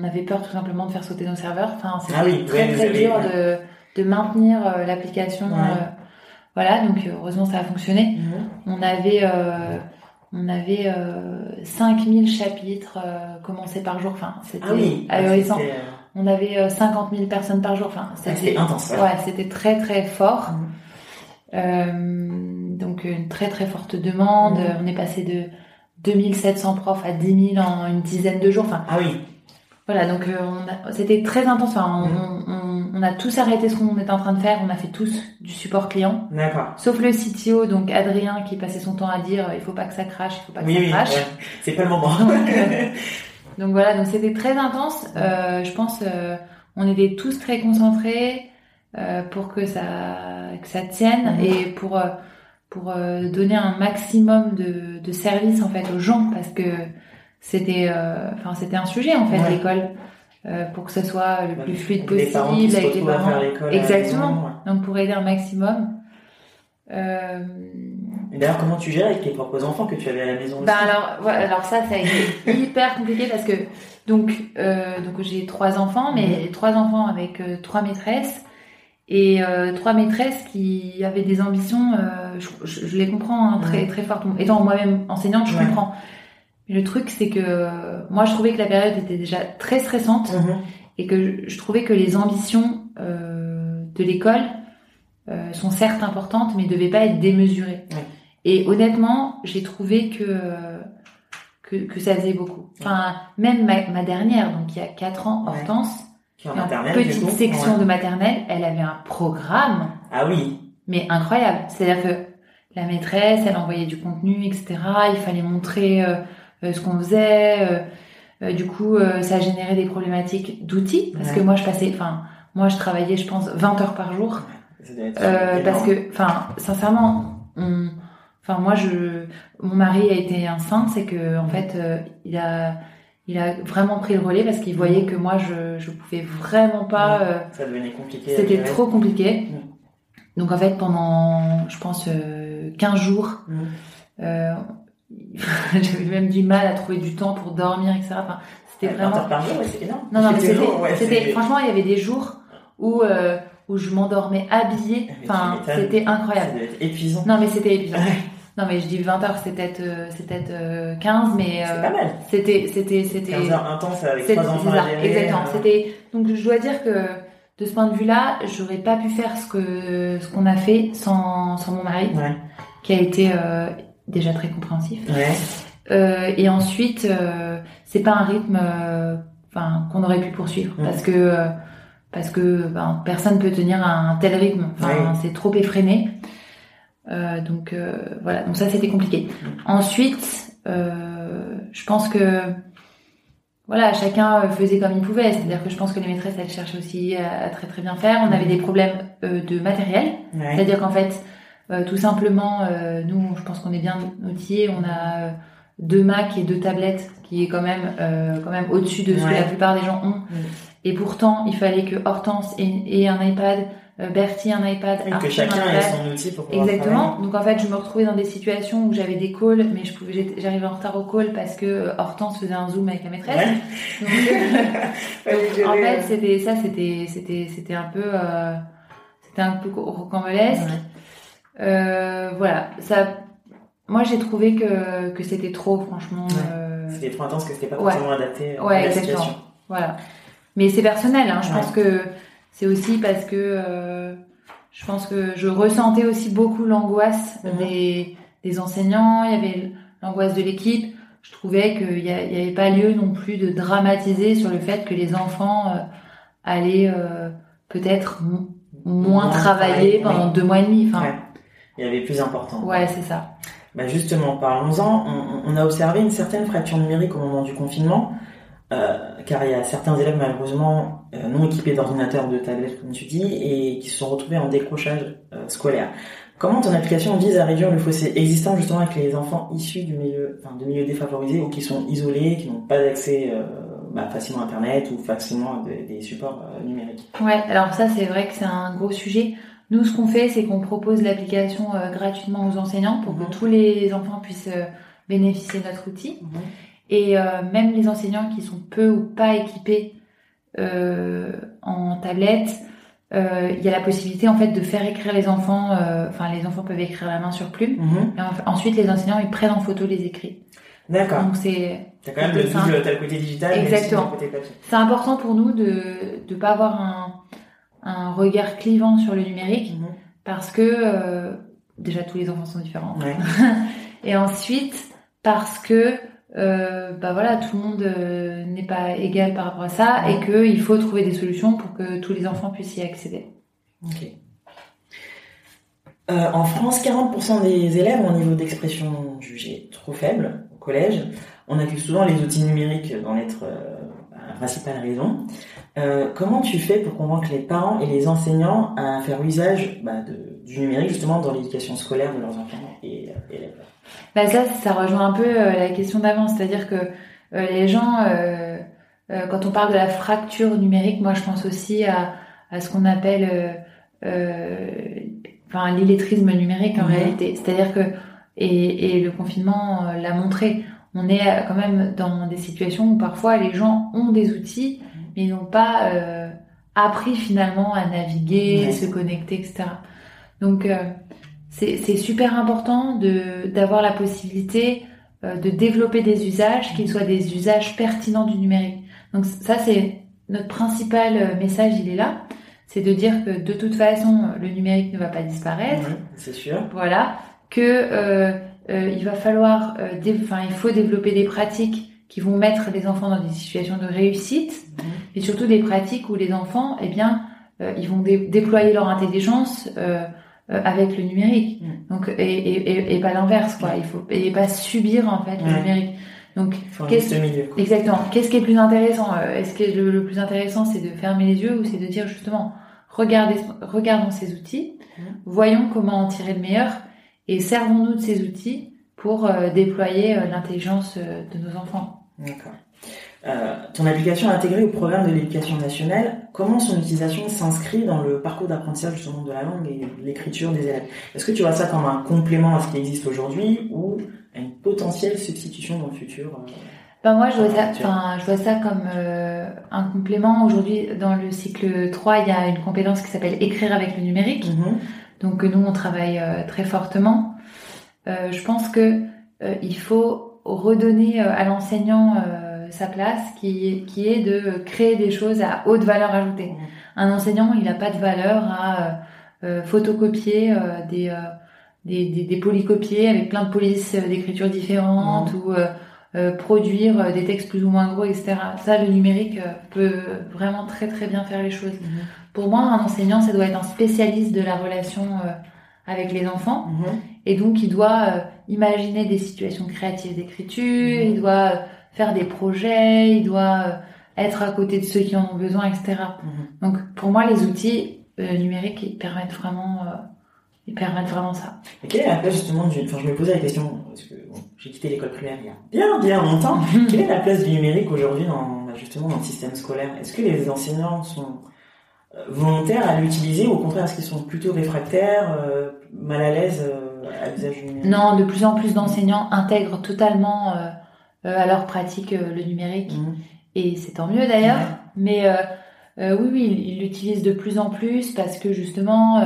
on avait peur tout simplement de faire sauter nos serveurs. Enfin, c'était Ah oui, très très avez- dur de, de maintenir euh, l'application. Ouais. euh, voilà, donc euh, heureusement ça a fonctionné. Mhm. On avait, on avait euh, 5000 chapitres euh, commencés par jour. Enfin, c'était Ah oui. ahurissant. C'était, euh, On avait euh, 50 000 personnes par jour. Enfin, C'était intense. ouais. Ouais, c'était très très fort. Mhm. Euh, donc une très très forte demande. Mhm. On est passé de 2700 profs à 10 000 en une dizaine de jours. Enfin, Ah oui. Voilà, donc euh, c'était très intense. Enfin, on, Mhm. on- on a tous arrêté ce qu'on était en train de faire. On a fait tous du support client. D'accord. Sauf le CTO, donc Adrien, qui passait son temps à dire il faut pas que ça crache, il faut pas que Oui, ça oui. crache. ouais. C'est pas le moment. Donc, euh, Donc voilà, donc c'était très intense. Euh, je pense euh, on était tous très concentrés euh, pour que ça que ça tienne Mhm. et pour euh, pour euh, donner un maximum de, de service en fait aux gens parce que c'était euh, enfin c'était un sujet en fait Ouais. l'école euh, pour que ce soit le plus fluide Les possible parents qui se avec les parents. à Exactement. ouais. Donc pour aider un maximum. Euh, d'ailleurs, comment tu gères avec tes propres enfants que tu avais à la maison ben aussi alors, alors ça, ça a été hyper compliqué parce que donc euh, donc j'ai trois enfants, mais trois enfants avec euh, trois maîtresses et trois maîtresses qui avaient des ambitions. je, je- je les comprends hein, très Ouais. très fortement. Étant moi-même enseignante, je Ouais. comprends. Le truc, c'est que euh, moi, je trouvais que la période était déjà très stressante Mhm. et que je, trouvais que les ambitions euh, de l'école euh, sont certes importantes, mais ne devaient pas être démesurées. Et honnêtement, j'ai trouvé que, que que ça faisait beaucoup. Enfin, même ma, ma dernière, donc il y a 4 ans. Hortense, en petite coup. section Ouais. de maternelle, elle avait un programme, Ah oui. mais incroyable. C'est-à-dire que la maîtresse, elle envoyait du contenu, etc. Il fallait montrer ce qu'on faisait. du coup, ça générait des problématiques d'outils parce que moi, je passais, enfin, moi, je travaillais, je pense, 20 heures par jour. parce que, enfin, sincèrement, on, enfin, moi, je, mon mari a été un saint, c'est que, en fait, il a, il a vraiment pris le relais parce qu'il voyait que moi je je pouvais vraiment pas euh, ça devenait compliqué c'était trop compliqué. Donc en fait pendant je pense 15 euh, jours euh, j'avais même du mal à trouver du temps pour dormir etc enfin c'était vraiment par jour, c'est énorme non non mais c'était franchement il y avait des jours où où je m'endormais habillée enfin c'était incroyable c'était épuisant non mais c'était épuisant non, mais je dis 20 heures, c'est peut-être, euh, c'est peut-être 15, euh, mais. c'est pas mal. C'était, c'était, c'était. 15 heures intenses avec trois enfants à gérer. Exactement. Euh. C'était, donc je dois dire que, de ce point de vue-là, j'aurais pas pu faire ce que, ce qu'on a fait sans, sans mon mari. Ouais. Qui a été, déjà très compréhensif. Ouais. et ensuite, c'est pas un rythme, enfin, qu'on aurait pu poursuivre. Parce que, parce que, ben, personne peut tenir un tel rythme. Enfin, c'est trop effréné. Euh, donc euh, voilà, donc ça c'était compliqué. Ensuite, euh, je pense que voilà, chacun faisait comme il pouvait. C'est-à-dire que je pense que les maîtresses elles cherchaient aussi à, très très bien faire. On avait des problèmes de matériel, c'est-à-dire qu'en fait, tout simplement, nous, je pense qu'on est bien outillés. On a deux Mac et deux tablettes, qui est quand même quand même au-dessus de ce que la plupart des gens ont. Et pourtant, il fallait que Hortense ait un iPad, euh, Bertie un iPad, que chacun ait son outil pour pouvoir Exactement. Donc en fait, je me retrouvais dans des situations où j'avais des calls, mais je pouvais, j'arrivais en retard au call parce que euh, Hortense faisait un zoom avec la maîtresse. Donc, euh, en fait, c'était ça, c'était, c'était, c'était un peu, euh, c'était un peu rocambolesque. Euh, voilà, ça. Moi, j'ai trouvé que que c'était trop, franchement. C'était trop intense, que c'était pas forcément adapté à la situation. Voilà. Mais c'est personnel. Hein. Je pense que c'est aussi parce que euh, je pense que je ressentais aussi beaucoup l'angoisse mhm. des, des, enseignants, il y avait l'angoisse de l'équipe. Je trouvais qu'il n'y avait pas lieu non plus de dramatiser sur le fait que les enfants euh, allaient euh, peut-être moins travailler pendant deux mois et demi. Enfin, Il y avait plus important. Ouais, c'est ça. Bah justement, parlons-en. On, on, a observé une certaine fracture numérique au moment du confinement. Euh, car il y a certains élèves malheureusement euh, non équipés d'ordinateurs de tablettes comme tu dis et qui se sont retrouvés en décrochage euh, scolaire. Comment ton application vise à réduire le fossé existant justement avec les enfants issus du milieu, enfin, de milieux défavorisés ou qui sont isolés, qui n'ont pas d'accès bah, facilement à Internet ou facilement des, des supports numériques? Ouais, alors ça c'est vrai que c'est un gros sujet. Nous, ce qu'on fait, c'est qu'on propose l'application gratuitement aux enseignants pour que mhm. tous les enfants puissent bénéficier de notre outil. Mhm. Et euh, même les enseignants qui sont peu ou pas équipés euh, en tablette, euh, il y a la possibilité en fait de faire écrire les enfants. Enfin, les enfants peuvent écrire la main sur plume. Mhm. Et ensuite, les enseignants ils prennent en photo les écrits. D'accord. Donc c'est. T'as quand même le double, t'as le côté digital, Exactement. C'est important pour nous de de pas avoir un un regard clivant sur le numérique mhm. parce que déjà tous les enfants sont différents. Ouais. et ensuite parce que euh, bah voilà, tout le monde euh, n'est pas égal par rapport à ça et qu'il faut trouver des solutions pour que tous les enfants puissent y accéder. Ok. Euh, en France, 40% des élèves ont un niveau d'expression jugé trop faible au collège. On accuse souvent les outils numériques d'en être principale raison. comment tu fais pour convaincre les parents et les enseignants à faire usage bah, de, du numérique justement dans l'éducation scolaire de leurs enfants et élèves? Bah ça, ça rejoint un peu euh, la question d'avant, c'est-à-dire que euh, les gens, euh, quand on parle de la fracture numérique, moi je pense aussi à, à ce qu'on appelle enfin l'illettrisme numérique en mhm. réalité. C'est-à-dire que et, et, le confinement l'a montré. On est quand même dans des situations où parfois les gens ont des outils, mais n'ont pas appris finalement à naviguer, se connecter, etc. Donc c'est super important d'avoir la possibilité euh, de développer des usages qui soient des usages pertinents du numérique. Donc ça c'est notre principal euh, message, il est là, c'est de dire que de toute façon le numérique ne va pas disparaître. c'est sûr. Voilà, que euh, euh, il va falloir, enfin il faut développer des pratiques qui vont mettre les enfants dans des situations de réussite mhm. et surtout des pratiques où les enfants, eh bien, ils vont déployer leur intelligence. avec le numérique. Mm. Donc et, et, et, pas l'inverse quoi. Il faut et pas subir en fait le numérique. Donc qu'est-ce exactement Qu'est-ce qui est plus intéressant Est-ce que le, plus intéressant c'est de fermer les yeux ou c'est de dire justement regardez regardons ces outils, mm. voyons comment en tirer le meilleur et servons-nous de ces outils pour déployer l'intelligence de nos enfants. D'accord. Euh, ton application est intégrée au programme de l'éducation nationale. Comment son utilisation s'inscrit dans le parcours d'apprentissage justement de la langue et l'écriture des élèves? Est-ce que tu vois ça comme un complément à ce qui existe aujourd'hui ou à une potentielle substitution dans le futur euh, ben moi, je vois ça, enfin, je vois ça comme euh, un complément. Aujourd'hui, dans le cycle 3, il y a une compétence qui s'appelle écrire avec le numérique. Mm-hmm. Donc, nous, on travaille très fortement. je pense que il faut redonner à l'enseignant sa place qui, qui est de créer des choses à haute valeur ajoutée. Un enseignant, il n'a pas de valeur à euh, euh photocopier euh, des, euh, des, des, des, polycopiers avec plein de polices d'écriture différentes ou produire des textes plus ou moins gros, etc. Ça, le numérique peut vraiment très très bien faire les choses. Mhm. Pour moi, un enseignant, ça doit être un spécialiste de la relation avec les enfants. Mhm. Et donc, il doit imaginer des situations créatives d'écriture, mhm. il doit faire des projets, il doit euh, être à côté de ceux qui en ont besoin, etc. Donc pour moi, les outils euh, numériques ils permettent vraiment, euh, ils permettent vraiment ça. Et quelle est la place justement du, enfin je me posais la question parce que j'ai quitté l'école primaire il y a bien bien longtemps. Quelle est la place du numérique aujourd'hui dans bah, justement dans le système scolaire? Est-ce que les enseignants sont volontaires à l'utiliser ou au contraire est-ce qu'ils sont plutôt réfractaires, mal à l'aise à l'usage du numérique? Non, de plus en plus d'enseignants intègrent totalement euh, à leur pratique euh, le numérique. Mmh. Et c'est tant mieux d'ailleurs. Mais euh, oui, oui, ils l'utilisent de plus en plus parce que justement,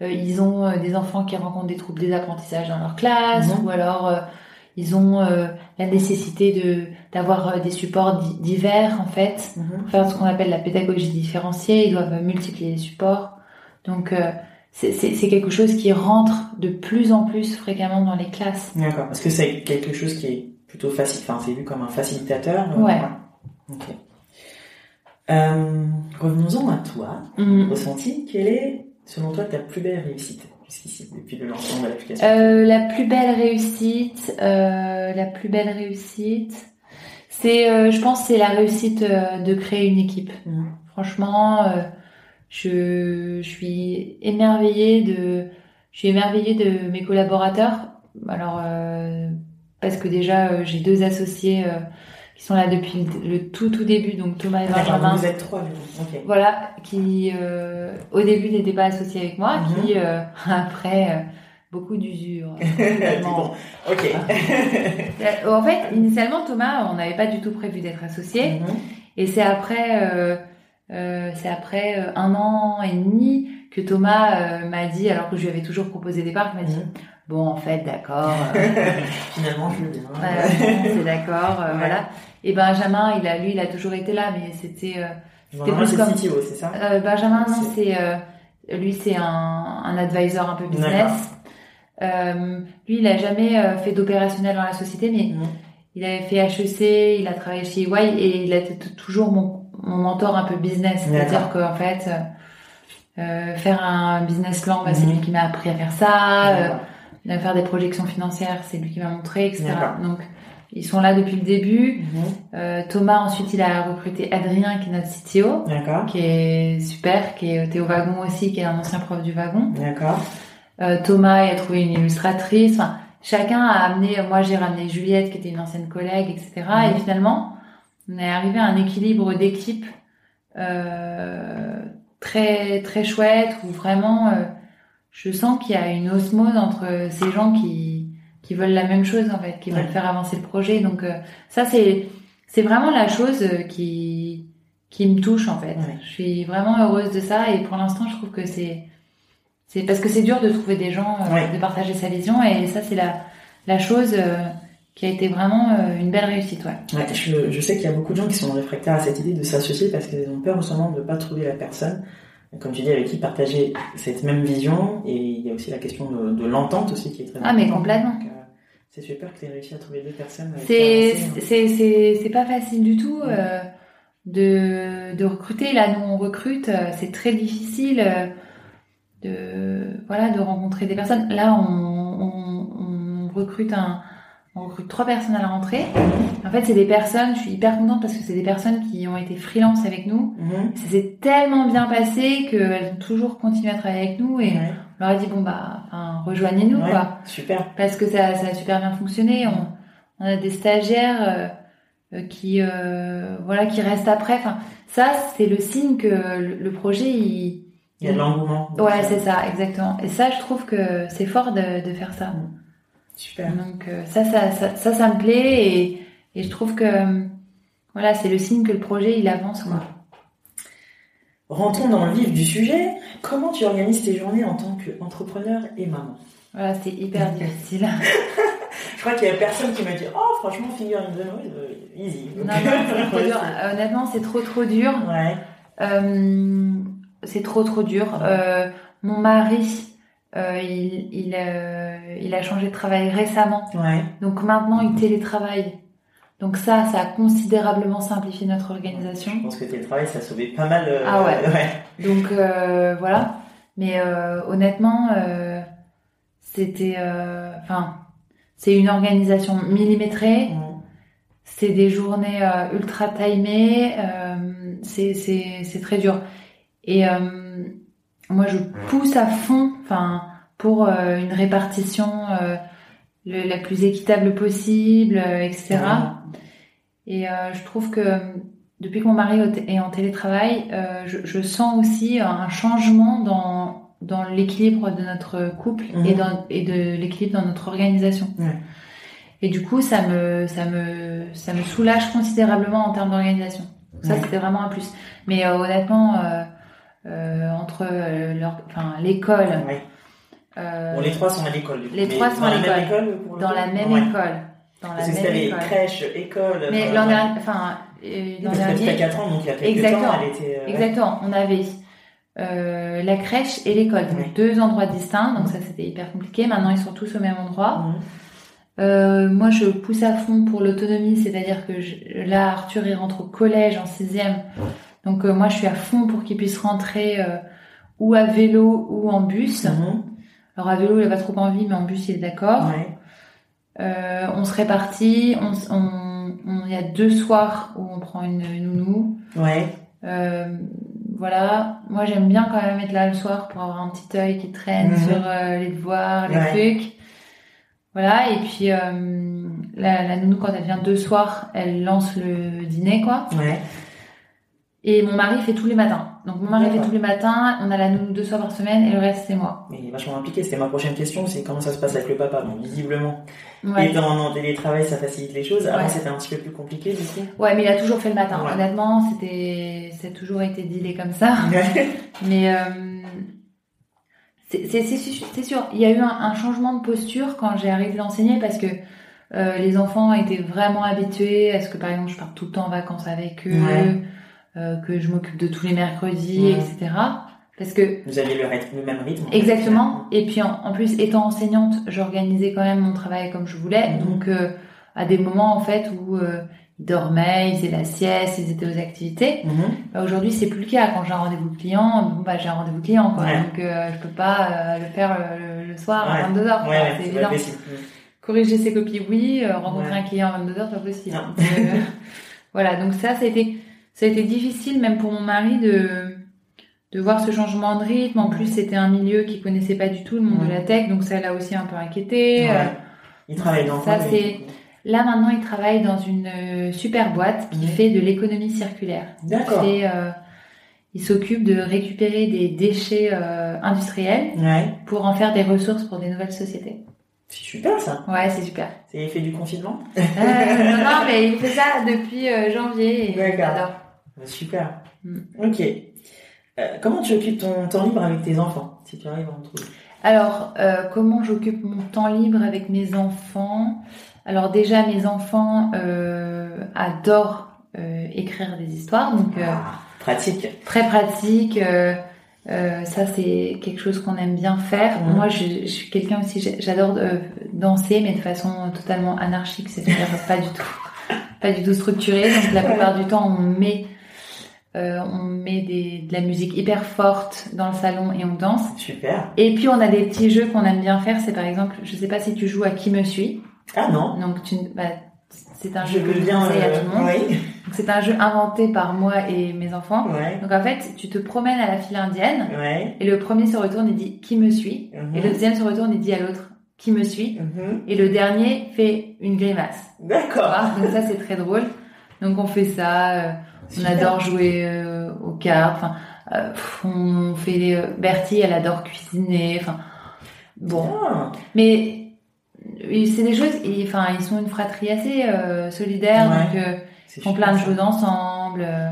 ils ont des enfants qui rencontrent des troubles des apprentissages dans leur classe mmh. ou alors ils ont la nécessité de d'avoir des supports divers en fait mmh. pour faire ce qu'on appelle la pédagogie différenciée ils doivent multiplier les supports donc c'est quelque chose qui rentre de plus en plus fréquemment dans les classes d'accord parce que c'est quelque chose qui est plutôt facile. Enfin, c'est vu comme un facilitateur. Euh, ouais. Ok. Euh, revenons-en à toi. Mm. Ressenti, quelle est, selon toi, ta plus belle réussite? Jusqu'ici, depuis le lancement de l'application euh, La plus belle réussite, euh, la plus belle réussite, c'est, euh, je pense, c'est la réussite de créer une équipe. Mm. Franchement, je, je suis émerveillée de, je suis émerveillée de mes collaborateurs. Alors parce que déjà euh, j'ai deux associés euh, qui sont là depuis le, tout tout début, donc Thomas et Benjamin. Vous êtes trois, Voilà, qui euh, au début n'étaient pas associés avec moi, mhm. qui après beaucoup d'usure. bon, ok. en fait, initialement Thomas, on n'avait pas du tout prévu d'être associés, mhm. et c'est après c'est après un an et demi que Thomas m'a dit, alors que je lui avais toujours proposé des parcs, m'a dit mhm. Bon, en fait, d'accord. Finalement, je veux bien. c'est d'accord, euh, voilà. Et Benjamin, il a, lui, il a toujours été là, mais c'était. Euh, c'était plus comme. CTO, c'est ça? Euh, Benjamin, non, c'est euh, lui, c'est un, un advisor un peu business. Euh, lui, il a jamais fait d'opérationnel dans la société, mais mmh. il avait fait HEC, il a travaillé chez EY et il a été toujours mon, mon mentor un peu business. C'est-à-dire qu'en fait, euh, faire un business plan, bah, c'est lui qui m'a appris à faire ça de faire des projections financières, c'est lui qui m'a montré, etc. Donc ils sont là depuis le début. Mhm. Euh, Thomas ensuite il a recruté Adrien qui est notre CTO, qui est super, qui est Théo Wagon aussi, qui est un ancien prof du wagon. D'accord. Euh, Thomas il a trouvé une illustratrice. Enfin, chacun a amené. Moi j'ai ramené Juliette qui était une ancienne collègue, etc. Et mhm. finalement on est arrivé à un équilibre d'équipe euh, très très chouette où vraiment euh, je sens qu'il y a une osmose entre ces gens qui qui veulent la même chose en fait, qui veulent faire avancer le projet. Donc euh, ça c'est c'est vraiment la chose euh, qui qui me touche en fait. Je suis vraiment heureuse de ça et pour l'instant je trouve que c'est c'est parce que c'est dur de trouver des gens euh, de partager sa vision et ça c'est la la chose qui a été vraiment une belle réussite. Ouais. ouais je, je sais qu'il y a beaucoup de gens qui sont réfractaires à cette idée de s'associer parce qu'ils ont peur justement de ne pas trouver la personne comme tu dis, avec qui partager cette même vision. Et il y a aussi la question de, de l'entente aussi qui est très importante. Ah, mais complètement. Euh, c'est super que tu aies réussi à trouver deux personnes. C'est, c'est, pas facile du tout euh, de, de recruter. Là, nous, on recrute. Euh, c'est très difficile. de voilà de rencontrer des personnes. Là, on, on, on recrute un on recrute trois personnes à la rentrée. En fait, c'est des personnes, je suis hyper contente parce que c'est des personnes qui ont été freelance avec nous. Mhm. Ça s'est tellement bien passé qu'elles ont toujours continué à travailler avec nous et Ouais. on leur a dit bon bah enfin, rejoignez-nous Ouais. quoi Super. parce que ça, ça a super bien fonctionné. On, on a des stagiaires euh, euh, qui euh, voilà qui restent après. Enfin ça c'est le signe que le, le projet il Il y a de l'engouement. ouais c'est ça exactement. Et ça je trouve que c'est fort de, de faire ça. Super. Donc euh, ça, ça, ça, ça, ça me plaît et, et je trouve que euh, voilà, c'est le signe que le projet il avance. Quoi. Rentrons dans le vif du sujet. Comment tu organises tes journées en tant qu'entrepreneur et maman? Voilà, c'est hyper difficile. Je crois qu'il y a personne qui m'a dit Oh, franchement, figure une zone euh, easy. non, trop dur. Honnêtement, c'est trop trop dur. Ouais. Euh, c'est trop trop dur. Euh, mon mari, euh, il, il, il a changé de travail récemment. Ouais. Donc maintenant, il télétravaille. Donc ça, ça a considérablement simplifié notre organisation. Je pense que tes travail, ça a sauvé pas mal. euh, Ah ouais. ouais. Donc euh, voilà. Mais euh, honnêtement, c'était, enfin, c'est une organisation millimétrée. C'est des journées ultra timées. c'est c'est c'est très dur. Et moi, je pousse à fond, enfin, pour euh, une répartition euh, le- la plus équitable possible, euh, etc. Et euh, je trouve que depuis que mon mari est en télétravail, euh, je, je sens aussi un changement dans dans l'équilibre de notre couple Mhm. et dans et de l'équilibre dans notre organisation. Ouais. Et du coup, ça me ça me ça me soulage considérablement en termes d'organisation. Ça, Ouais. c'était vraiment un plus. Mais euh, honnêtement, euh, euh, entre l'école, Ouais. Bon, les trois sont à l'école. du coup. les Mais trois sont dans à la même l'école. dans la même Ouais. école, dans la Parce que même école. crèche, école. Mais l'an dernier, enfin euh, l'an t'as dernier, 4 ans, donc il y a quelques Exactement. temps, elle était. euh, exactement, on avait euh, la crèche et l'école, donc Ouais. deux endroits distincts, donc ça c'était hyper compliqué. Maintenant ils sont tous au même endroit. Euh, moi, je pousse à fond pour l'autonomie, c'est-à-dire que je- là, Arthur, il rentre au collège en sixième. Donc, euh, moi, je suis à fond pour qu'il puisse rentrer euh, ou à vélo ou en bus. Mhm. Alors, à vélo, il a pas trop envie, mais en bus, il est d'accord. Ouais. Euh, on se répartit. On, on, on- il y a deux soirs où on prend une, une nounou. Ouais. Euh, voilà. Moi, j'aime bien quand même être là le soir pour avoir un petit œil qui traîne Mhm. sur euh, les devoirs, les Ouais. trucs. Voilà. Et puis, euh, la, la nounou, quand elle vient deux soirs, elle lance le dîner, quoi. Ouais. Et mon mari fait tous les matins. Donc, mon mari fait tous les matins. On a la nounou deux soirs par semaine et le reste, c'est moi. Mais il est vachement impliqué. C'était ma prochaine question. C'est comment ça se passe avec le papa? Bon, visiblement. Ouais. Étant en télétravail, ça facilite les choses. Avant, Ouais. c'était un petit peu plus compliqué, du coup. Ouais, mais il a toujours fait le matin. Ouais. Honnêtement, c'était, ça a toujours été dealé comme ça. Mais euh, c'est sûr. Il y a eu un, un changement de posture quand j'ai arrêté d'enseigner parce que euh, les enfants étaient vraiment habitués à ce que, par exemple, je parte tout le temps en vacances avec eux, Ouais. Euh, que je m'occupe de tous les mercredis, etc. Parce que Vous aviez le, rythme- le même rythme. Exactement. Et puis en, en plus, étant enseignante, j'organisais quand même mon travail comme je voulais. Mhm. Donc euh, à des moments en fait où euh, ils dormaient, ils faisaient la sieste, ils étaient aux activités. Mhm. Bah, Aujourd'hui, c'est plus le cas. Quand j'ai un rendez-vous client, bon bah j'ai un rendez-vous client quoi. Ouais. Donc euh, je peux pas euh, le faire le, soir Ouais. à 22 h Ouais, c'est évident. Corriger ses copies, oui. rencontrer un client à 22 h pas possible. Voilà. Donc ça, ça a été, ça a été difficile même pour mon mari de de voir ce changement de rythme. En plus, c'était un milieu qu'il connaissait pas du tout, le monde de la tech, donc ça l'a aussi un peu inquiété. Ouais. Euh, Il travaille dans Ça, c'est- Là, maintenant, il travaille dans une euh, super boîte qui fait de l'économie circulaire. D'accord. Euh, il s'occupe de récupérer des déchets euh, industriels pour en faire des ressources pour des nouvelles sociétés. C'est super, ça. Ouais, c'est super. C'est l'effet du confinement? Euh, non, non, mais il fait ça depuis janvier D'accord. Ouais, Super. Mm. Ok. Euh, comment tu occupes ton temps libre avec tes enfants Si tu arrives à en trouver? Alors, euh, comment j'occupe mon temps libre avec mes enfants? Alors déjà, mes enfants euh, adorent euh, écrire des histoires, donc euh, Ah, pratique. très pratique. euh, euh, ça, c'est quelque chose qu'on aime bien faire. Mhm. Moi, je, je suis quelqu'un aussi, j'adore danser, mais de façon totalement anarchique, c'est-à-dire pas du tout, pas du tout structurée. Donc la plupart du temps, on met euh, on met des, de la musique hyper forte dans le salon et on danse. Super. Et puis on a des petits jeux qu'on aime bien faire. C'est par exemple, je sais pas si tu joues à Qui me suit. Ah non. Donc tu, bah, c'est un Je jeu que veux je bien. conseille à euh, tout le monde. Oui. Donc c'est un jeu inventé par moi et mes enfants. Ouais. Donc en fait, tu te promènes à la file indienne Ouais. et le premier se retourne et dit Qui me suit Mhm. Et le deuxième se retourne et dit à l'autre Qui me suit Mhm. Et le dernier fait une grimace. D'accord. Donc ça c'est très drôle. Donc on fait ça. euh, on adore jouer euh, aux cartes. Enfin, euh, on fait euh, Bertie, elle adore cuisiner. Enfin, bon. Bien. Mais euh, c'est des choses. et, Enfin, ils sont une fratrie assez euh, solidaire. Ouais. Donc euh, ils font plein de choses ensemble. euh,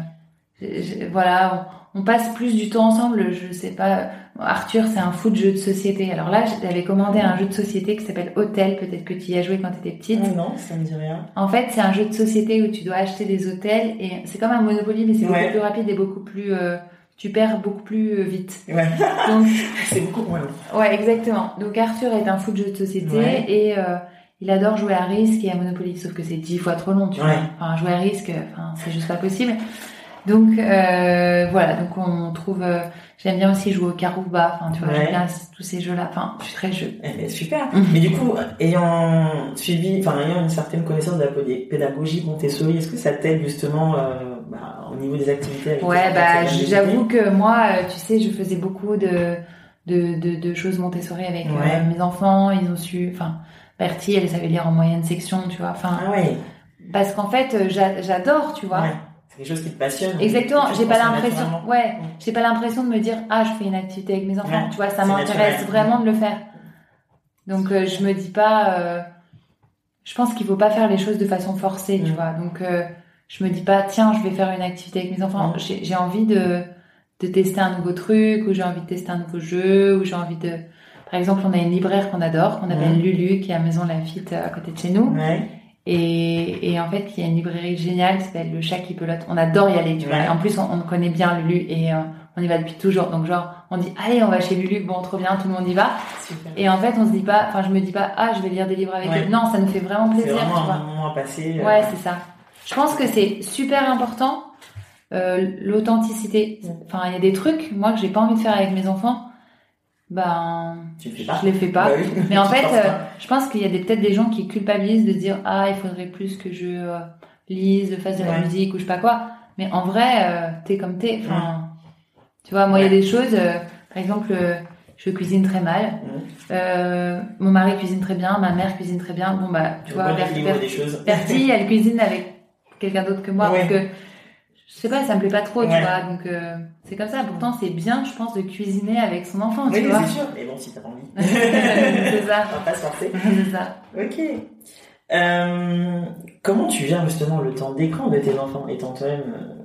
voilà, on, on passe plus du temps ensemble. Je sais pas. Arthur, c'est un fou de jeu de société. Alors là, j'avais commandé un jeu de société qui s'appelle Hôtel. Peut-être que tu y as joué quand tu étais petite. Ah non, ça me dit rien. En fait, c'est un jeu de société où tu dois acheter des hôtels et c'est comme un Monopoly, mais c'est Ouais. beaucoup plus rapide et beaucoup plus. euh, tu perds beaucoup plus euh, vite. Ouais. Donc, c'est beaucoup moins long. ouais, exactement. Donc Arthur est un fou de jeu de société Ouais. et euh, il adore jouer à risque et à Monopoly, sauf que c'est dix fois trop long, tu Ouais. vois. Enfin, jouer à risque, enfin, c'est juste pas possible. Donc euh, voilà, donc on trouve. euh, J'aime bien aussi jouer au Carouba. Enfin, tu vois, Ouais. j'aime bien tous ces jeux-là. Enfin, je suis très jeu. Eh ben, super. Mais du coup, ayant suivi, enfin ayant une certaine connaissance de la péd- pédagogie Montessori, est-ce que ça t'aide justement euh, bah, au niveau des activités avec Ouais, bah j'avoue que moi, euh, tu sais, je faisais beaucoup de de, de, de choses Montessori avec euh, Ouais. mes enfants. Ils ont su, enfin, Bertie, elle savait lire en moyenne section, tu vois. Enfin, Ah ouais. parce qu'en fait, euh, j'a- j'adore, tu vois. Quelque chose qui te passionne. Exactement. J'ai pas l'impression, ouais, Mm. j'ai pas l'impression de me dire ah je fais une activité avec mes enfants. Ouais, Tu vois, ça m'intéresse vraiment de le faire. Donc euh, je me dis pas, euh, je pense qu'il faut pas faire les choses de façon forcée, tu Mm. vois. Donc euh, je me dis pas tiens je vais faire une activité avec mes enfants. Mm. J'ai envie de de tester un nouveau truc ou j'ai envie de tester un nouveau jeu ou j'ai envie de par exemple, on a une libraire qu'on adore, qu'on appelle Mm. Lulu, qui est à Maison Lafitte à côté de chez nous. Ouais. Et, et en fait, il y a une librairie géniale qui s'appelle Le Chat qui pelote. On adore y aller, tu vois. Et en plus, on, on connaît bien Lulu et euh, on y va depuis toujours. Donc genre, on dit allez, on va chez Lulu. Bon, trop bien, tout le monde y va. Super. Et en fait, on se dit pas, enfin, je me dis pas ah, je vais lire des livres avec Ouais. eux. Non, ça nous fait vraiment C'est plaisir, tu vraiment un moment à passer. euh, Ouais, c'est ça. Je pense que c'est super important euh, l'authenticité. Enfin, il y a des trucs moi que j'ai pas envie de faire avec mes enfants. Ben, Tu le fais pas. je les fais pas. Bah oui. Mais en fait, euh, je pense qu'il y a peut-être des gens qui culpabilisent de dire ah il faudrait plus que je euh, lise, fasse de la musique ou je sais pas quoi. Mais en vrai, euh, t'es comme t'es. Enfin, tu vois, moi il y a des choses. euh, par exemple, je cuisine très mal. Mon mari cuisine très bien, ma mère cuisine très bien. Bon bah, tu vois. Bertie, elle cuisine avec quelqu'un d'autre que moi parce que je sais pas, ça me plaît pas trop, tu vois. Donc euh, c'est comme ça. Pourtant, c'est bien, je pense, de cuisiner avec son enfant, Oui, tu vois. c'est sûr. Mais bon, si t'as pas envie. c'est ça. On va pas se forcer. C'est ça. Ok. Euh, comment tu gères justement le temps d'écran de tes enfants étant toi-même euh,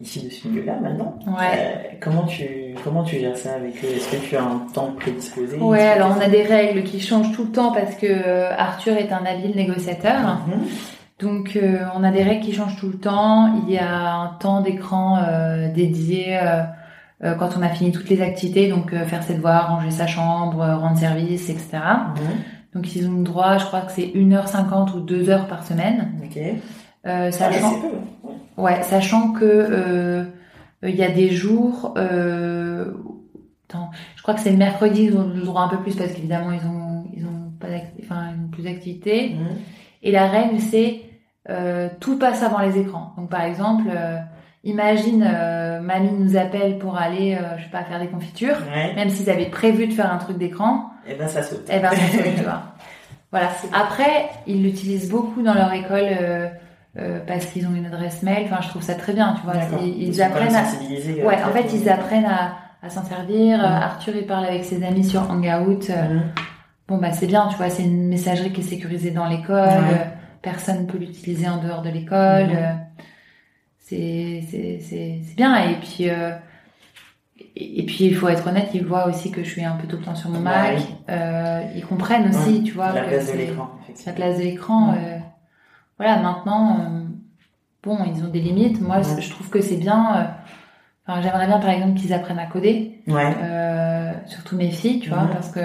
ici de ce milieu-là maintenant? Ouais. Comment tu comment tu gères ça avec eux? Est-ce que tu as un temps prédisposé? Ouais, alors on a des règles qui changent tout le temps parce que Arthur est un habile négociateur. Mhm. Donc euh, on a des règles qui changent tout le temps. Il y a un temps d'écran euh, dédié euh, quand on a fini toutes les activités, donc faire ses devoirs, ranger sa chambre, rendre service, etc. Mhm. Donc ils ont le droit, je crois que c'est 1h50 ou 2 heures par semaine. Ok. Euh, Ah, sachant, peu. Ouais. ouais, sachant que il y a des jours, attends, je crois que c'est le mercredi, ils ont le droit un peu plus parce qu'évidemment ils ont ils ont pas enfin ils ont plus d'activités. Mhm. Et la règle, c'est euh, tout passe avant les écrans. Donc par exemple, euh, imagine euh, mamie nous appelle pour aller, je sais pas, faire des confitures, Ouais. même s'ils avaient prévu de faire un truc d'écran, Et ben ça saute. eh ben ça saute, tu vois. Voilà. Après, ils l'utilisent beaucoup dans leur école parce qu'ils ont une adresse mail. Enfin, je trouve ça très bien, tu vois. Ils, apprennent à, ouais, en fait, ils apprennent à, à s'en servir. Mhm. Arthur, il parle avec ses amis sur Hangout. Mhm. Bon bah c'est bien, tu vois, c'est une messagerie qui est sécurisée dans l'école. Personne peut l'utiliser en dehors de l'école. Euh, c'est c'est bien et puis euh, et, puis il faut être honnête, ils voient aussi que je suis un peu tout le temps sur mon Mac. euh, ils comprennent aussi, tu vois, La place de l'écran, la place de l'écran. Ouais. euh, voilà, maintenant, euh, bon, ils ont des limites. Moi, je trouve que c'est bien. euh, Enfin, j'aimerais bien, par exemple, qu'ils apprennent à coder Ouais. euh, surtout mes filles, tu vois, Mhm. parce que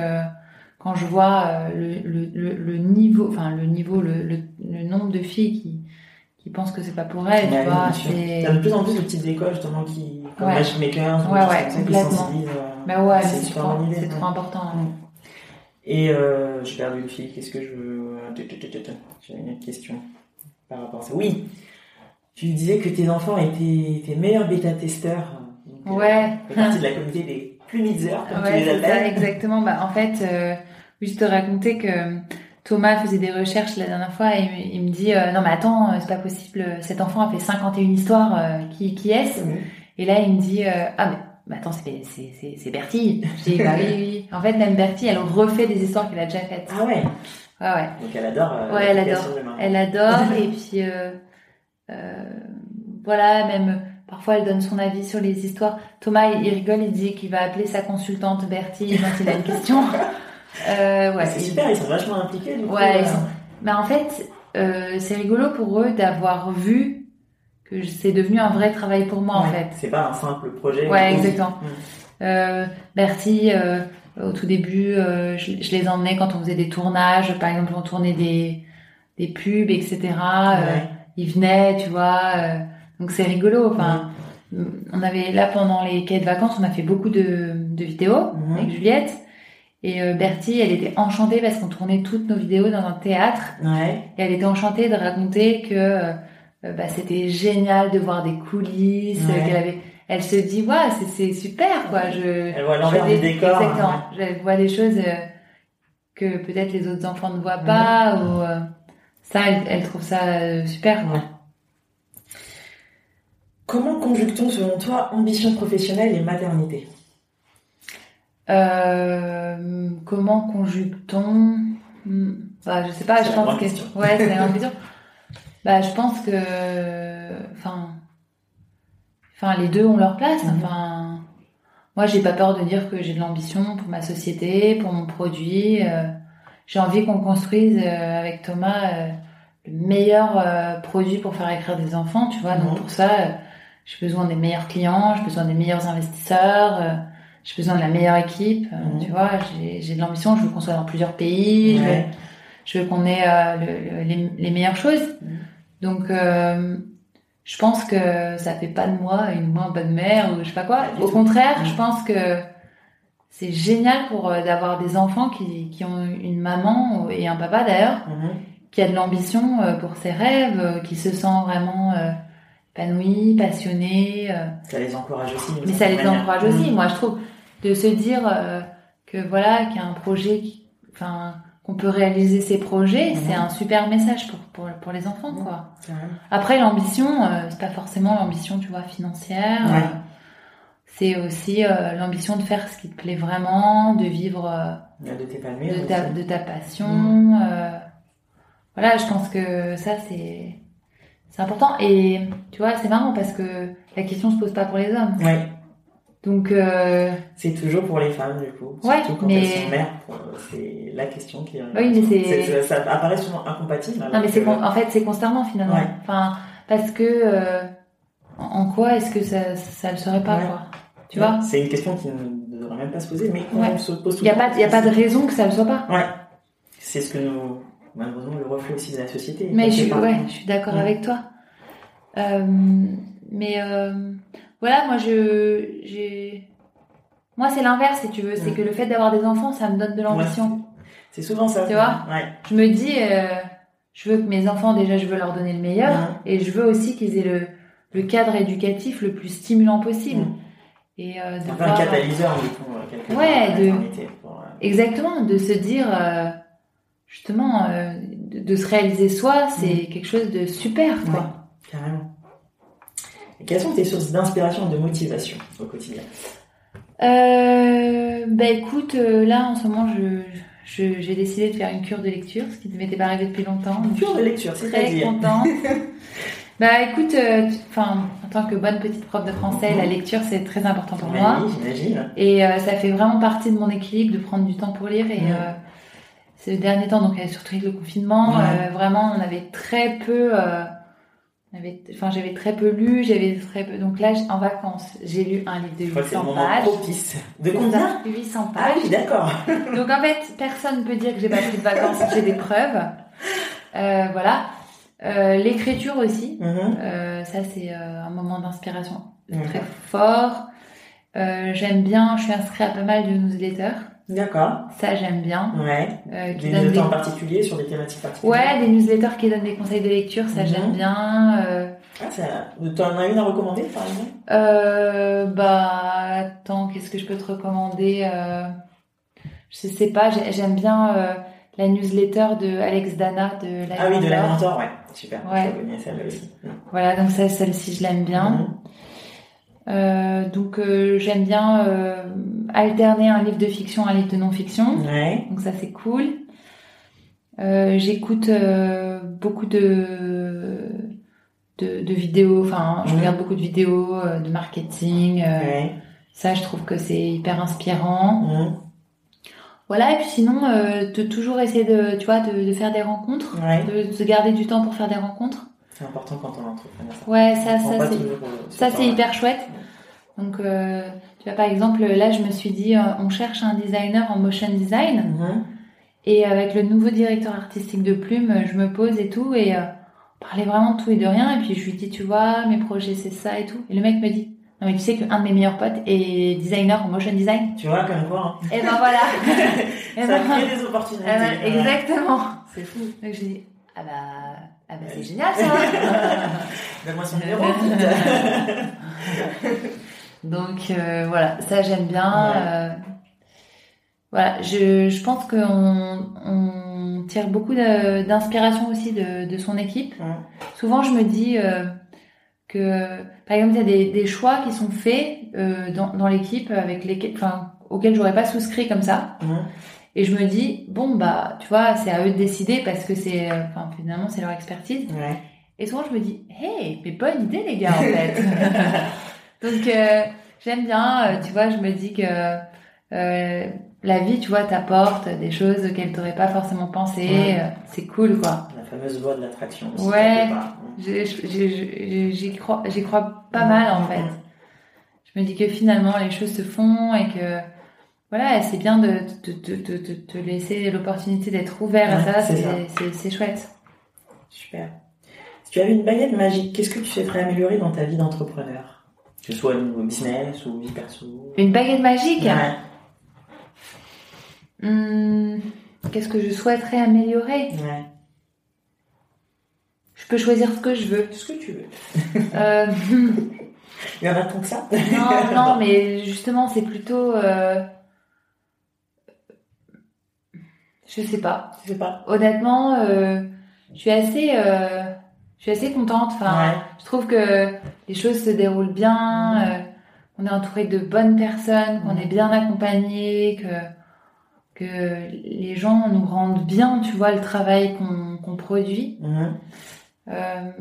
quand je vois euh, le, le, le, le niveau, enfin le niveau, le, nombre de filles qui, qui pensent que c'est pas pour elles, Ouais, tu vois. c'est- a de plus en plus de petites écoles justement qui, comme Ouais. Matchmakers, ou Ouais, ouais, qui complètement. sensibilisent, euh, Bah ouais, c'est une trop, c'est trop important. Et euh, j'ai perdu le fil. Qu'est-ce que je veux? J'avais une autre question par rapport à ça. Oui, tu disais que tes enfants étaient tes meilleurs bêta-testeurs. Euh, Ouais. tu fais partie de la communauté des plumitzers, comme tu Ouais, les c'est ça, appelles. exactement. Bah, en fait, euh, je te racontais que Thomas faisait des recherches la dernière fois et il me- dit euh, non mais attends, euh, c'est pas possible, cet enfant a fait 51 histoires, euh, qui, qui est-ce? Et là, il me dit euh, ah mais, attends, c'est c'est c'est c'est Bertie. Je dis bah oui oui. En fait, même Bertie, elle refait des histoires qu'elle a déjà faites. Ah ouais? Ouais ouais. Donc elle adore. euh, Ouais, elle adore. Elle adore et puis euh, euh, voilà même parfois elle donne son avis sur les histoires. Thomas il rigole, il dit qu'il va appeler sa consultante Bertie quand il a une question. Euh, ouais. c'est super, ils sont vachement impliqués. Du coup, Ouais, euh, ils sont- Mais en fait, euh, c'est rigolo pour eux d'avoir vu que c'est devenu un vrai travail pour moi en ouais, fait. C'est pas un simple projet. Ouais, exactement. Mm. Euh, Bertie, euh, au tout début, euh, je, je les emmenais quand on faisait des tournages, par exemple, on tournait des, des pubs, etc. Euh, Ouais. ils venaient, tu vois. euh, donc c'est rigolo. Enfin, on avait là pendant les quais de vacances, on a fait beaucoup de, de vidéos Mhm. avec Juliette. Et euh, Bertie, elle était enchantée parce qu'on tournait toutes nos vidéos dans un théâtre. Ouais. Et elle était enchantée de raconter que euh, bah, c'était génial de voir des coulisses, Ouais. qu'elle avait. Elle se dit, ouais, c'est super, quoi. Je, Elle voit l'envers du décor. Exactement. hein. Je vois des choses euh, que peut-être les autres enfants ne voient pas, ou ça, elle, elle trouve ça super. quoi. Comment conjugue-t-on selon toi ambition professionnelle et maternité? Euh, comment conjugue-t-on? Hmm, bah, Je sais pas, je pense que. question. Ouais, c'est la question. Bah, je pense que. Enfin. Enfin, les deux ont leur place. Mhm. Enfin. Moi, j'ai pas peur de dire que j'ai de l'ambition pour ma société, pour mon produit. euh, j'ai envie qu'on construise euh, avec Thomas euh, le meilleur produit pour faire écrire des enfants, tu vois. Mhm. Donc pour ça, j'ai besoin des meilleurs clients, j'ai besoin des meilleurs investisseurs, j'ai besoin de la meilleure équipe. euh. Tu vois, j'ai de l'ambition, je veux qu'on soit dans plusieurs pays, je veux- Ouais. je veux qu'on ait euh, le- le- les, les meilleures choses. Mhm. Donc, euh, je pense que ça fait pas de moi une moins bonne mère ou je sais pas quoi. Au contraire, je pense que c'est génial pour euh, d'avoir des enfants qui, qui ont une maman et un papa d'ailleurs Mhm. qui a de l'ambition pour ses rêves, qui se sent vraiment épanoui, passionné. Ça les encourage aussi. mais ça les manière. encourage aussi, moi je trouve, de se dire euh, que voilà, qu'il y a un projet, qui, enfin, qu'on peut réaliser ses projets, c'est un super message pour, pour, pour les enfants, quoi. Après, l'ambition, euh, c'est pas forcément l'ambition, tu vois, financière. Ouais. euh, c'est aussi euh, l'ambition de faire ce qui te plaît vraiment, de vivre euh, De t'épanouir. de, ta, de ta passion. Euh, voilà, je pense que ça, c'est c'est important. Et tu vois, c'est marrant parce que la question se pose pas pour les hommes. Ouais. Donc, euh, C'est toujours pour les femmes, du coup. Ouais, Surtout quand mais- elles sont mères. pour- C'est la question qui. Oui, mais c'est- Ça apparaît souvent incompatible. alors non, mais c'est que- con- en fait, c'est constamment finalement. Ouais. Enfin, parce que euh, en quoi est-ce que ça, ça le serait pas, Ouais. quoi? Tu vois? C'est une question qui ne devrait même pas se poser, mais Ouais. se pose Il y a pas, il y a pas de raison que ça le soit pas. Ouais. C'est ce que nous, malheureusement, le reflet aussi de la société. Mais je suis, part. ouais, je suis d'accord Ouais. avec toi. Euh, mais euh, voilà, moi je, j'ai, moi c'est l'inverse si tu veux, c'est que le fait d'avoir des enfants, ça me donne de l'ambition. C'est souvent ça. Tu vois? Ouais. Je me dis, euh, je veux que mes enfants déjà, je veux leur donner le meilleur, et je veux aussi qu'ils aient le, le cadre éducatif le plus stimulant possible. Et euh, de un catalyseur, du coup, euh, quelque Ouais, de- pour, euh, exactement, de se dire justement, de, de se réaliser soi, c'est quelque chose de super, quoi. Carrément. Quelles sont tes sources d'inspiration et de motivation au quotidien Euh, bah écoute, euh, là en ce moment, je, j'ai décidé de faire une cure de lecture, ce qui ne m'était pas arrivé depuis longtemps. donc Cure de lecture, très c'est-à-dire contente. bah écoute, euh, tu- en tant que bonne petite prof de français, la lecture c'est très important pour moi. J'imagine. Et euh, ça fait vraiment partie de mon équilibre de prendre du temps pour lire. Et Mhm. euh, ces derniers temps, donc surtout avec le confinement, Ouais. vraiment on avait très peu. euh, Enfin, j'avais très peu lu, j'avais très peu. Donc là, en vacances, j'ai lu un livre de Je crois que c'est le 800 moment pages. propice. De combien ça, 800 Ah pages. oui, d'accord. Donc en fait, personne ne peut dire que j'ai pas pris de vacances, j'ai des preuves. Euh, voilà. Euh, L'écriture aussi. Mhm. Euh, ça, c'est un moment d'inspiration D'accord. très fort. J'aime bien, je suis inscrite à pas mal de newsletters. D'accord. Ça, j'aime bien. Ouais. Euh, qui Des des... en particulier sur des thématiques particulières. Ouais, des newsletters qui donnent des conseils de lecture, ça Mhm. j'aime bien. Euh, Ah, ça... T'en as une à recommander, par exemple? Euh, bah, attends, qu'est-ce que je peux te recommander euh, Je sais pas, j'ai- j'aime bien euh, la newsletter de Alex Dana de la Ah oui, de la Mentor. ouais. Super. Ouais. Je celle-là aussi. Voilà, donc ça, celle-ci, je l'aime bien. Mhm. Euh, donc euh, j'aime bien euh, alterner un livre de fiction à un livre de non-fiction. Ouais. Donc ça c'est cool. Euh, J'écoute euh, beaucoup de, de de vidéos. Enfin, je regarde beaucoup de vidéos euh, de marketing. Ouais. Ça, je trouve que c'est hyper inspirant. Voilà. Et puis sinon, de toujours essayer de, tu vois, de, de faire des rencontres, Ouais. de se garder du temps pour faire des rencontres. C'est important quand on est entrepreneur. Ouais, ça, On c'est Ça, c'est hyper chouette. Donc, euh, tu vois, par exemple, là, je me suis dit, euh, on cherche un designer en motion design. Mhm. Et avec le nouveau directeur artistique de Plume, je me pose et tout. Et euh, on parlait vraiment de tout et de rien. Et puis, je lui dis, tu vois, mes projets, c'est ça et tout. Et le mec me dit, non, mais tu sais qu'un de mes meilleurs potes est designer en motion design. Tu vois, comme quoi, hein. Et ben voilà. et ça ben, crée des opportunités. eh ben, exactement. C'est fou. Donc, je dis, ah bah, ah bah c'est génial ça. Donne-moi son numéro. Donc euh, voilà, ça j'aime bien. Ouais. euh, voilà, je, je pense qu'on on tire beaucoup d'inspiration aussi de, de son équipe. Ouais. Souvent, je me dis euh, que, par exemple, il y a des, des choix qui sont faits dans, dans l'équipe avec lesquels, enfin, auxquels j'aurais pas souscrit comme ça. Et je me dis, bon bah, tu vois, c'est à eux de décider parce que c'est, enfin, finalement, c'est leur expertise. Et souvent, je me dis, hey, mais bonne idée, les gars, en fait. Donc, euh, j'aime bien, euh, tu vois, je me dis que euh, la vie, tu vois, t'apporte des choses auxquelles t'aurais pas forcément pensé. Ouais. c'est cool, quoi. La fameuse loi de l'attraction. Ouais. J'y crois, j'y crois pas mal, en fait. Je me dis que finalement, les choses se font et que, voilà, c'est bien de te laisser l'opportunité d'être ouvert à Ouais, ça. c'est chouette. Super. Si tu avais une baguette magique, qu'est-ce que tu souhaiterais améliorer dans ta vie d'entrepreneur? Que ce soit au business ou vie perso Une baguette magique Ouais. Hmm, Qu'est-ce que je souhaiterais améliorer ouais. Je peux choisir ce que je veux. Ce que tu veux. Euh, Il y en a tant que ça non, non, mais justement, c'est plutôt. euh, Je sais pas. Je sais pas. Honnêtement, euh, je suis assez, euh, je suis assez contente. Enfin, Ouais. je trouve que les choses se déroulent bien. euh, on est entouré de bonnes personnes, qu'on est bien accompagné, que que les gens nous rendent bien, tu vois, le travail qu'on qu'on produit. Mhm. Euh,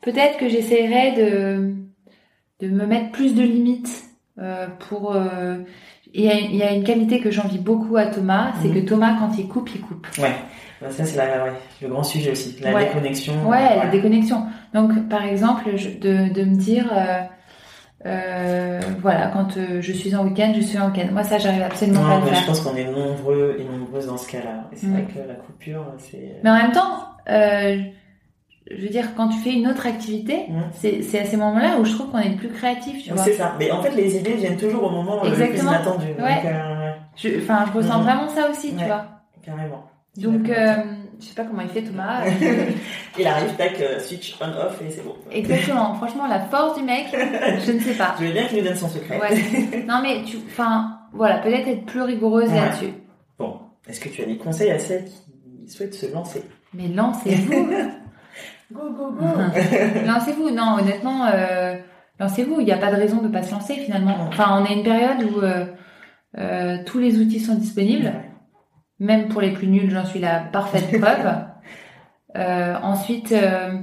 Peut-être que j'essaierai de, de me mettre plus de limites euh, pour. euh, Il y, a, il y a une qualité que j'envie beaucoup à Thomas, c'est Mhm. que Thomas, quand il coupe, il coupe. Ouais. Ça, c'est ouais, le grand sujet aussi. La Ouais. déconnexion. Ouais, la déconnexion. Donc, par exemple, je- de, de me dire, euh, euh, voilà, quand euh, je suis en week-end, je suis en week-end. Moi, ça, j'arrive absolument pas à le mais je faire. pense qu'on est nombreux et nombreuses dans ce cas-là. Et c'est Mm. vrai que la coupure, c'est. Mais en même temps, je veux dire, quand tu fais une autre activité, Mm. c'est à ces moments-là où je trouve qu'on est le plus créatif, tu vois. C'est ça. Mais en fait, les idées viennent toujours au moment euh, le plus Exactement. inattendu. Donc, Ouais. euh, Je- Enfin, je ressens Mhm. vraiment ça aussi, tu vois. carrément. Donc, euh, je sais pas comment il fait Thomas. Il arrive, tac, euh, switch on-off et c'est bon. Exactement. Franchement, la force du mec, je ne sais pas. Je veux bien qu'il nous donne son secret. Ouais. Non mais tu, enfin, voilà, peut-être être plus rigoureuse Ouais. là-dessus. Bon, est-ce que tu as des conseils à celles qui souhaitent se lancer? Mais lancez-vous, Go, go, go lancez-vous. Non, honnêtement, euh, lancez-vous. Il n'y a pas de raison de pas se lancer finalement. Enfin, on est une période où euh, euh, tous les outils sont disponibles. Ouais. Même pour les plus nuls, j'en suis la parfaite preuve. Euh, ensuite, euh,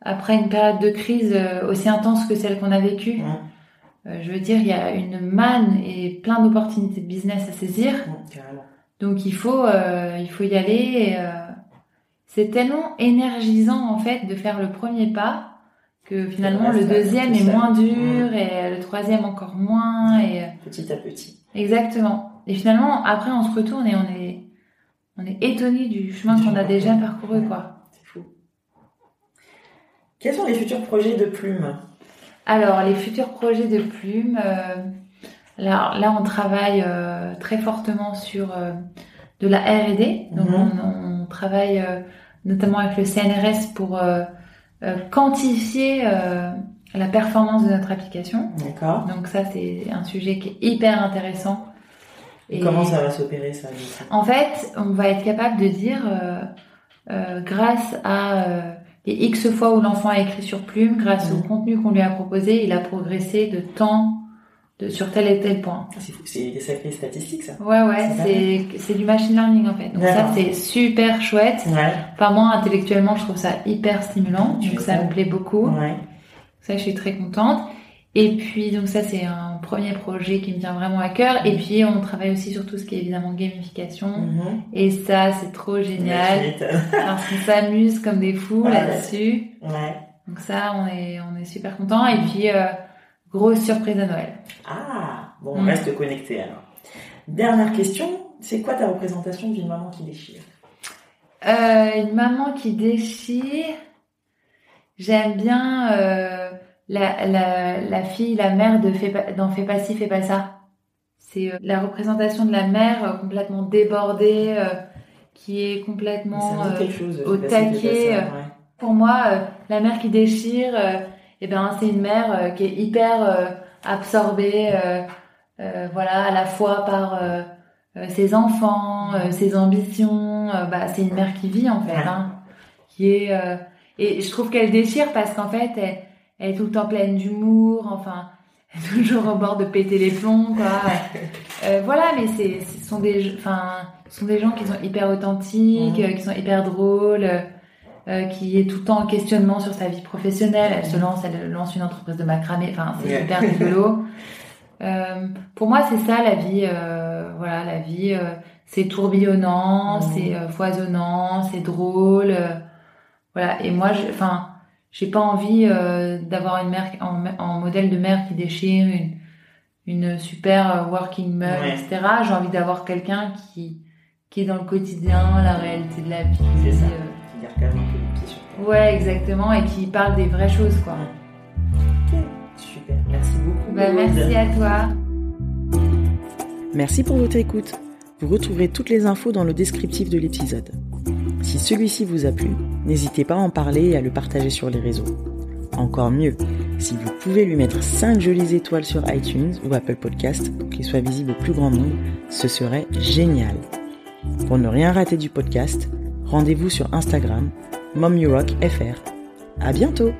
après une période de crise euh, aussi intense que celle qu'on a vécue, euh, je veux dire, il y a une manne et plein d'opportunités de business à saisir. Donc il faut, euh, il faut y aller. et, euh, c'est tellement énergisant en fait de faire le premier pas que finalement le deuxième est moins dur et le troisième encore moins. Et, Petit à petit. exactement. Et finalement après on se retourne et on est, on est étonné du chemin qu'on a déjà parcouru quoi. C'est fou. Quels sont les futurs projets de Plume Alors, les futurs projets de Plume, euh, là, là, on travaille euh, très fortement sur euh, de la R&D. Donc, Mhm. on, on travaille notamment avec le CNRS pour quantifier la performance de notre application. D'accord. Donc ça, c'est un sujet qui est hyper intéressant. Et comment ça va s'opérer ça En fait, on va être capable de dire, euh, euh, grâce à euh, les X fois où l'enfant a écrit sur plume, grâce au contenu qu'on lui a proposé, il a progressé de temps de, sur tel et tel point. Ah, C'est des sacrées statistiques ça. Ouais, ouais, C'est du machine learning en fait. Donc ça, c'est super chouette. Ouais. Par moi, intellectuellement, je trouve ça hyper stimulant. Donc ça ça me plaît beaucoup. Ouais. Ça, je suis très contente. Et puis, donc ça, c'est un premier projet qui me tient vraiment à cœur. Et puis, on travaille aussi sur tout ce qui est évidemment gamification. Mhm. Et ça, c'est trop génial. Parce qu'on s'amuse comme des fous ouais. là-dessus. Ouais. Donc ça, on est, on est super contents. Et puis, euh, grosse surprise à Noël. Ah, bon, on Mm. reste connecté alors. Dernière question, c'est quoi ta représentation d'une maman qui déchire? Euh, une maman qui déchire. J'aime bien euh, la, la, la fille, la mère de fais pas, dans Fais pas ci, fais pas ça. C'est euh, la représentation de la mère euh, complètement débordée, euh, qui est complètement... Chose. au taquet, ouais. Pour moi, la mère qui déchire, eh ben, c'est une mère qui est hyper absorbée, voilà, à la fois par ses enfants, ses ambitions. bah, c'est une mère qui vit en fait, hein, qui est. et je trouve qu'elle déchire parce qu'en fait, elle, elle est tout le temps pleine d'humour, enfin, elle est toujours au bord de péter les plombs, quoi. Euh, voilà, mais c'est, ce sont des, enfin, ce sont des gens qui sont hyper authentiques, Mhm. euh, qui sont hyper drôles, euh, euh, qui est tout le temps en questionnement sur sa vie professionnelle. Elle se lance, elle lance une entreprise de macramé. Enfin, c'est Ouais. hyper rigolo. Euh, pour moi, c'est ça la vie. euh, voilà, la vie, euh, c'est tourbillonnant, Mhm. c'est euh, foisonnant, c'est drôle. euh, voilà. Et moi, je- enfin, j'ai pas envie euh, d'avoir une mère en, en modèle de mère qui déchire, une, une super euh, working mom, Ouais. etc. J'ai envie d'avoir quelqu'un qui qui est dans le quotidien, la réalité de la vie. C'est ça. euh, Qui garde quand même un peu les pieds sur terre. Ouais, exactement, et qui parle des vraies choses, quoi. Ok, super. Merci beaucoup. Bah, merci à toi. Merci pour votre écoute. Vous retrouverez toutes les infos dans le descriptif de l'épisode. Si celui-ci vous a plu, n'hésitez pas à en parler et à le partager sur les réseaux. Encore mieux, si vous pouvez lui mettre 5 jolies étoiles sur iTunes ou Apple Podcast pour qu'il soit visible au plus grand nombre, ce serait génial. Pour ne rien rater du podcast, rendez-vous sur Instagram, MomYouRockFR. À bientôt!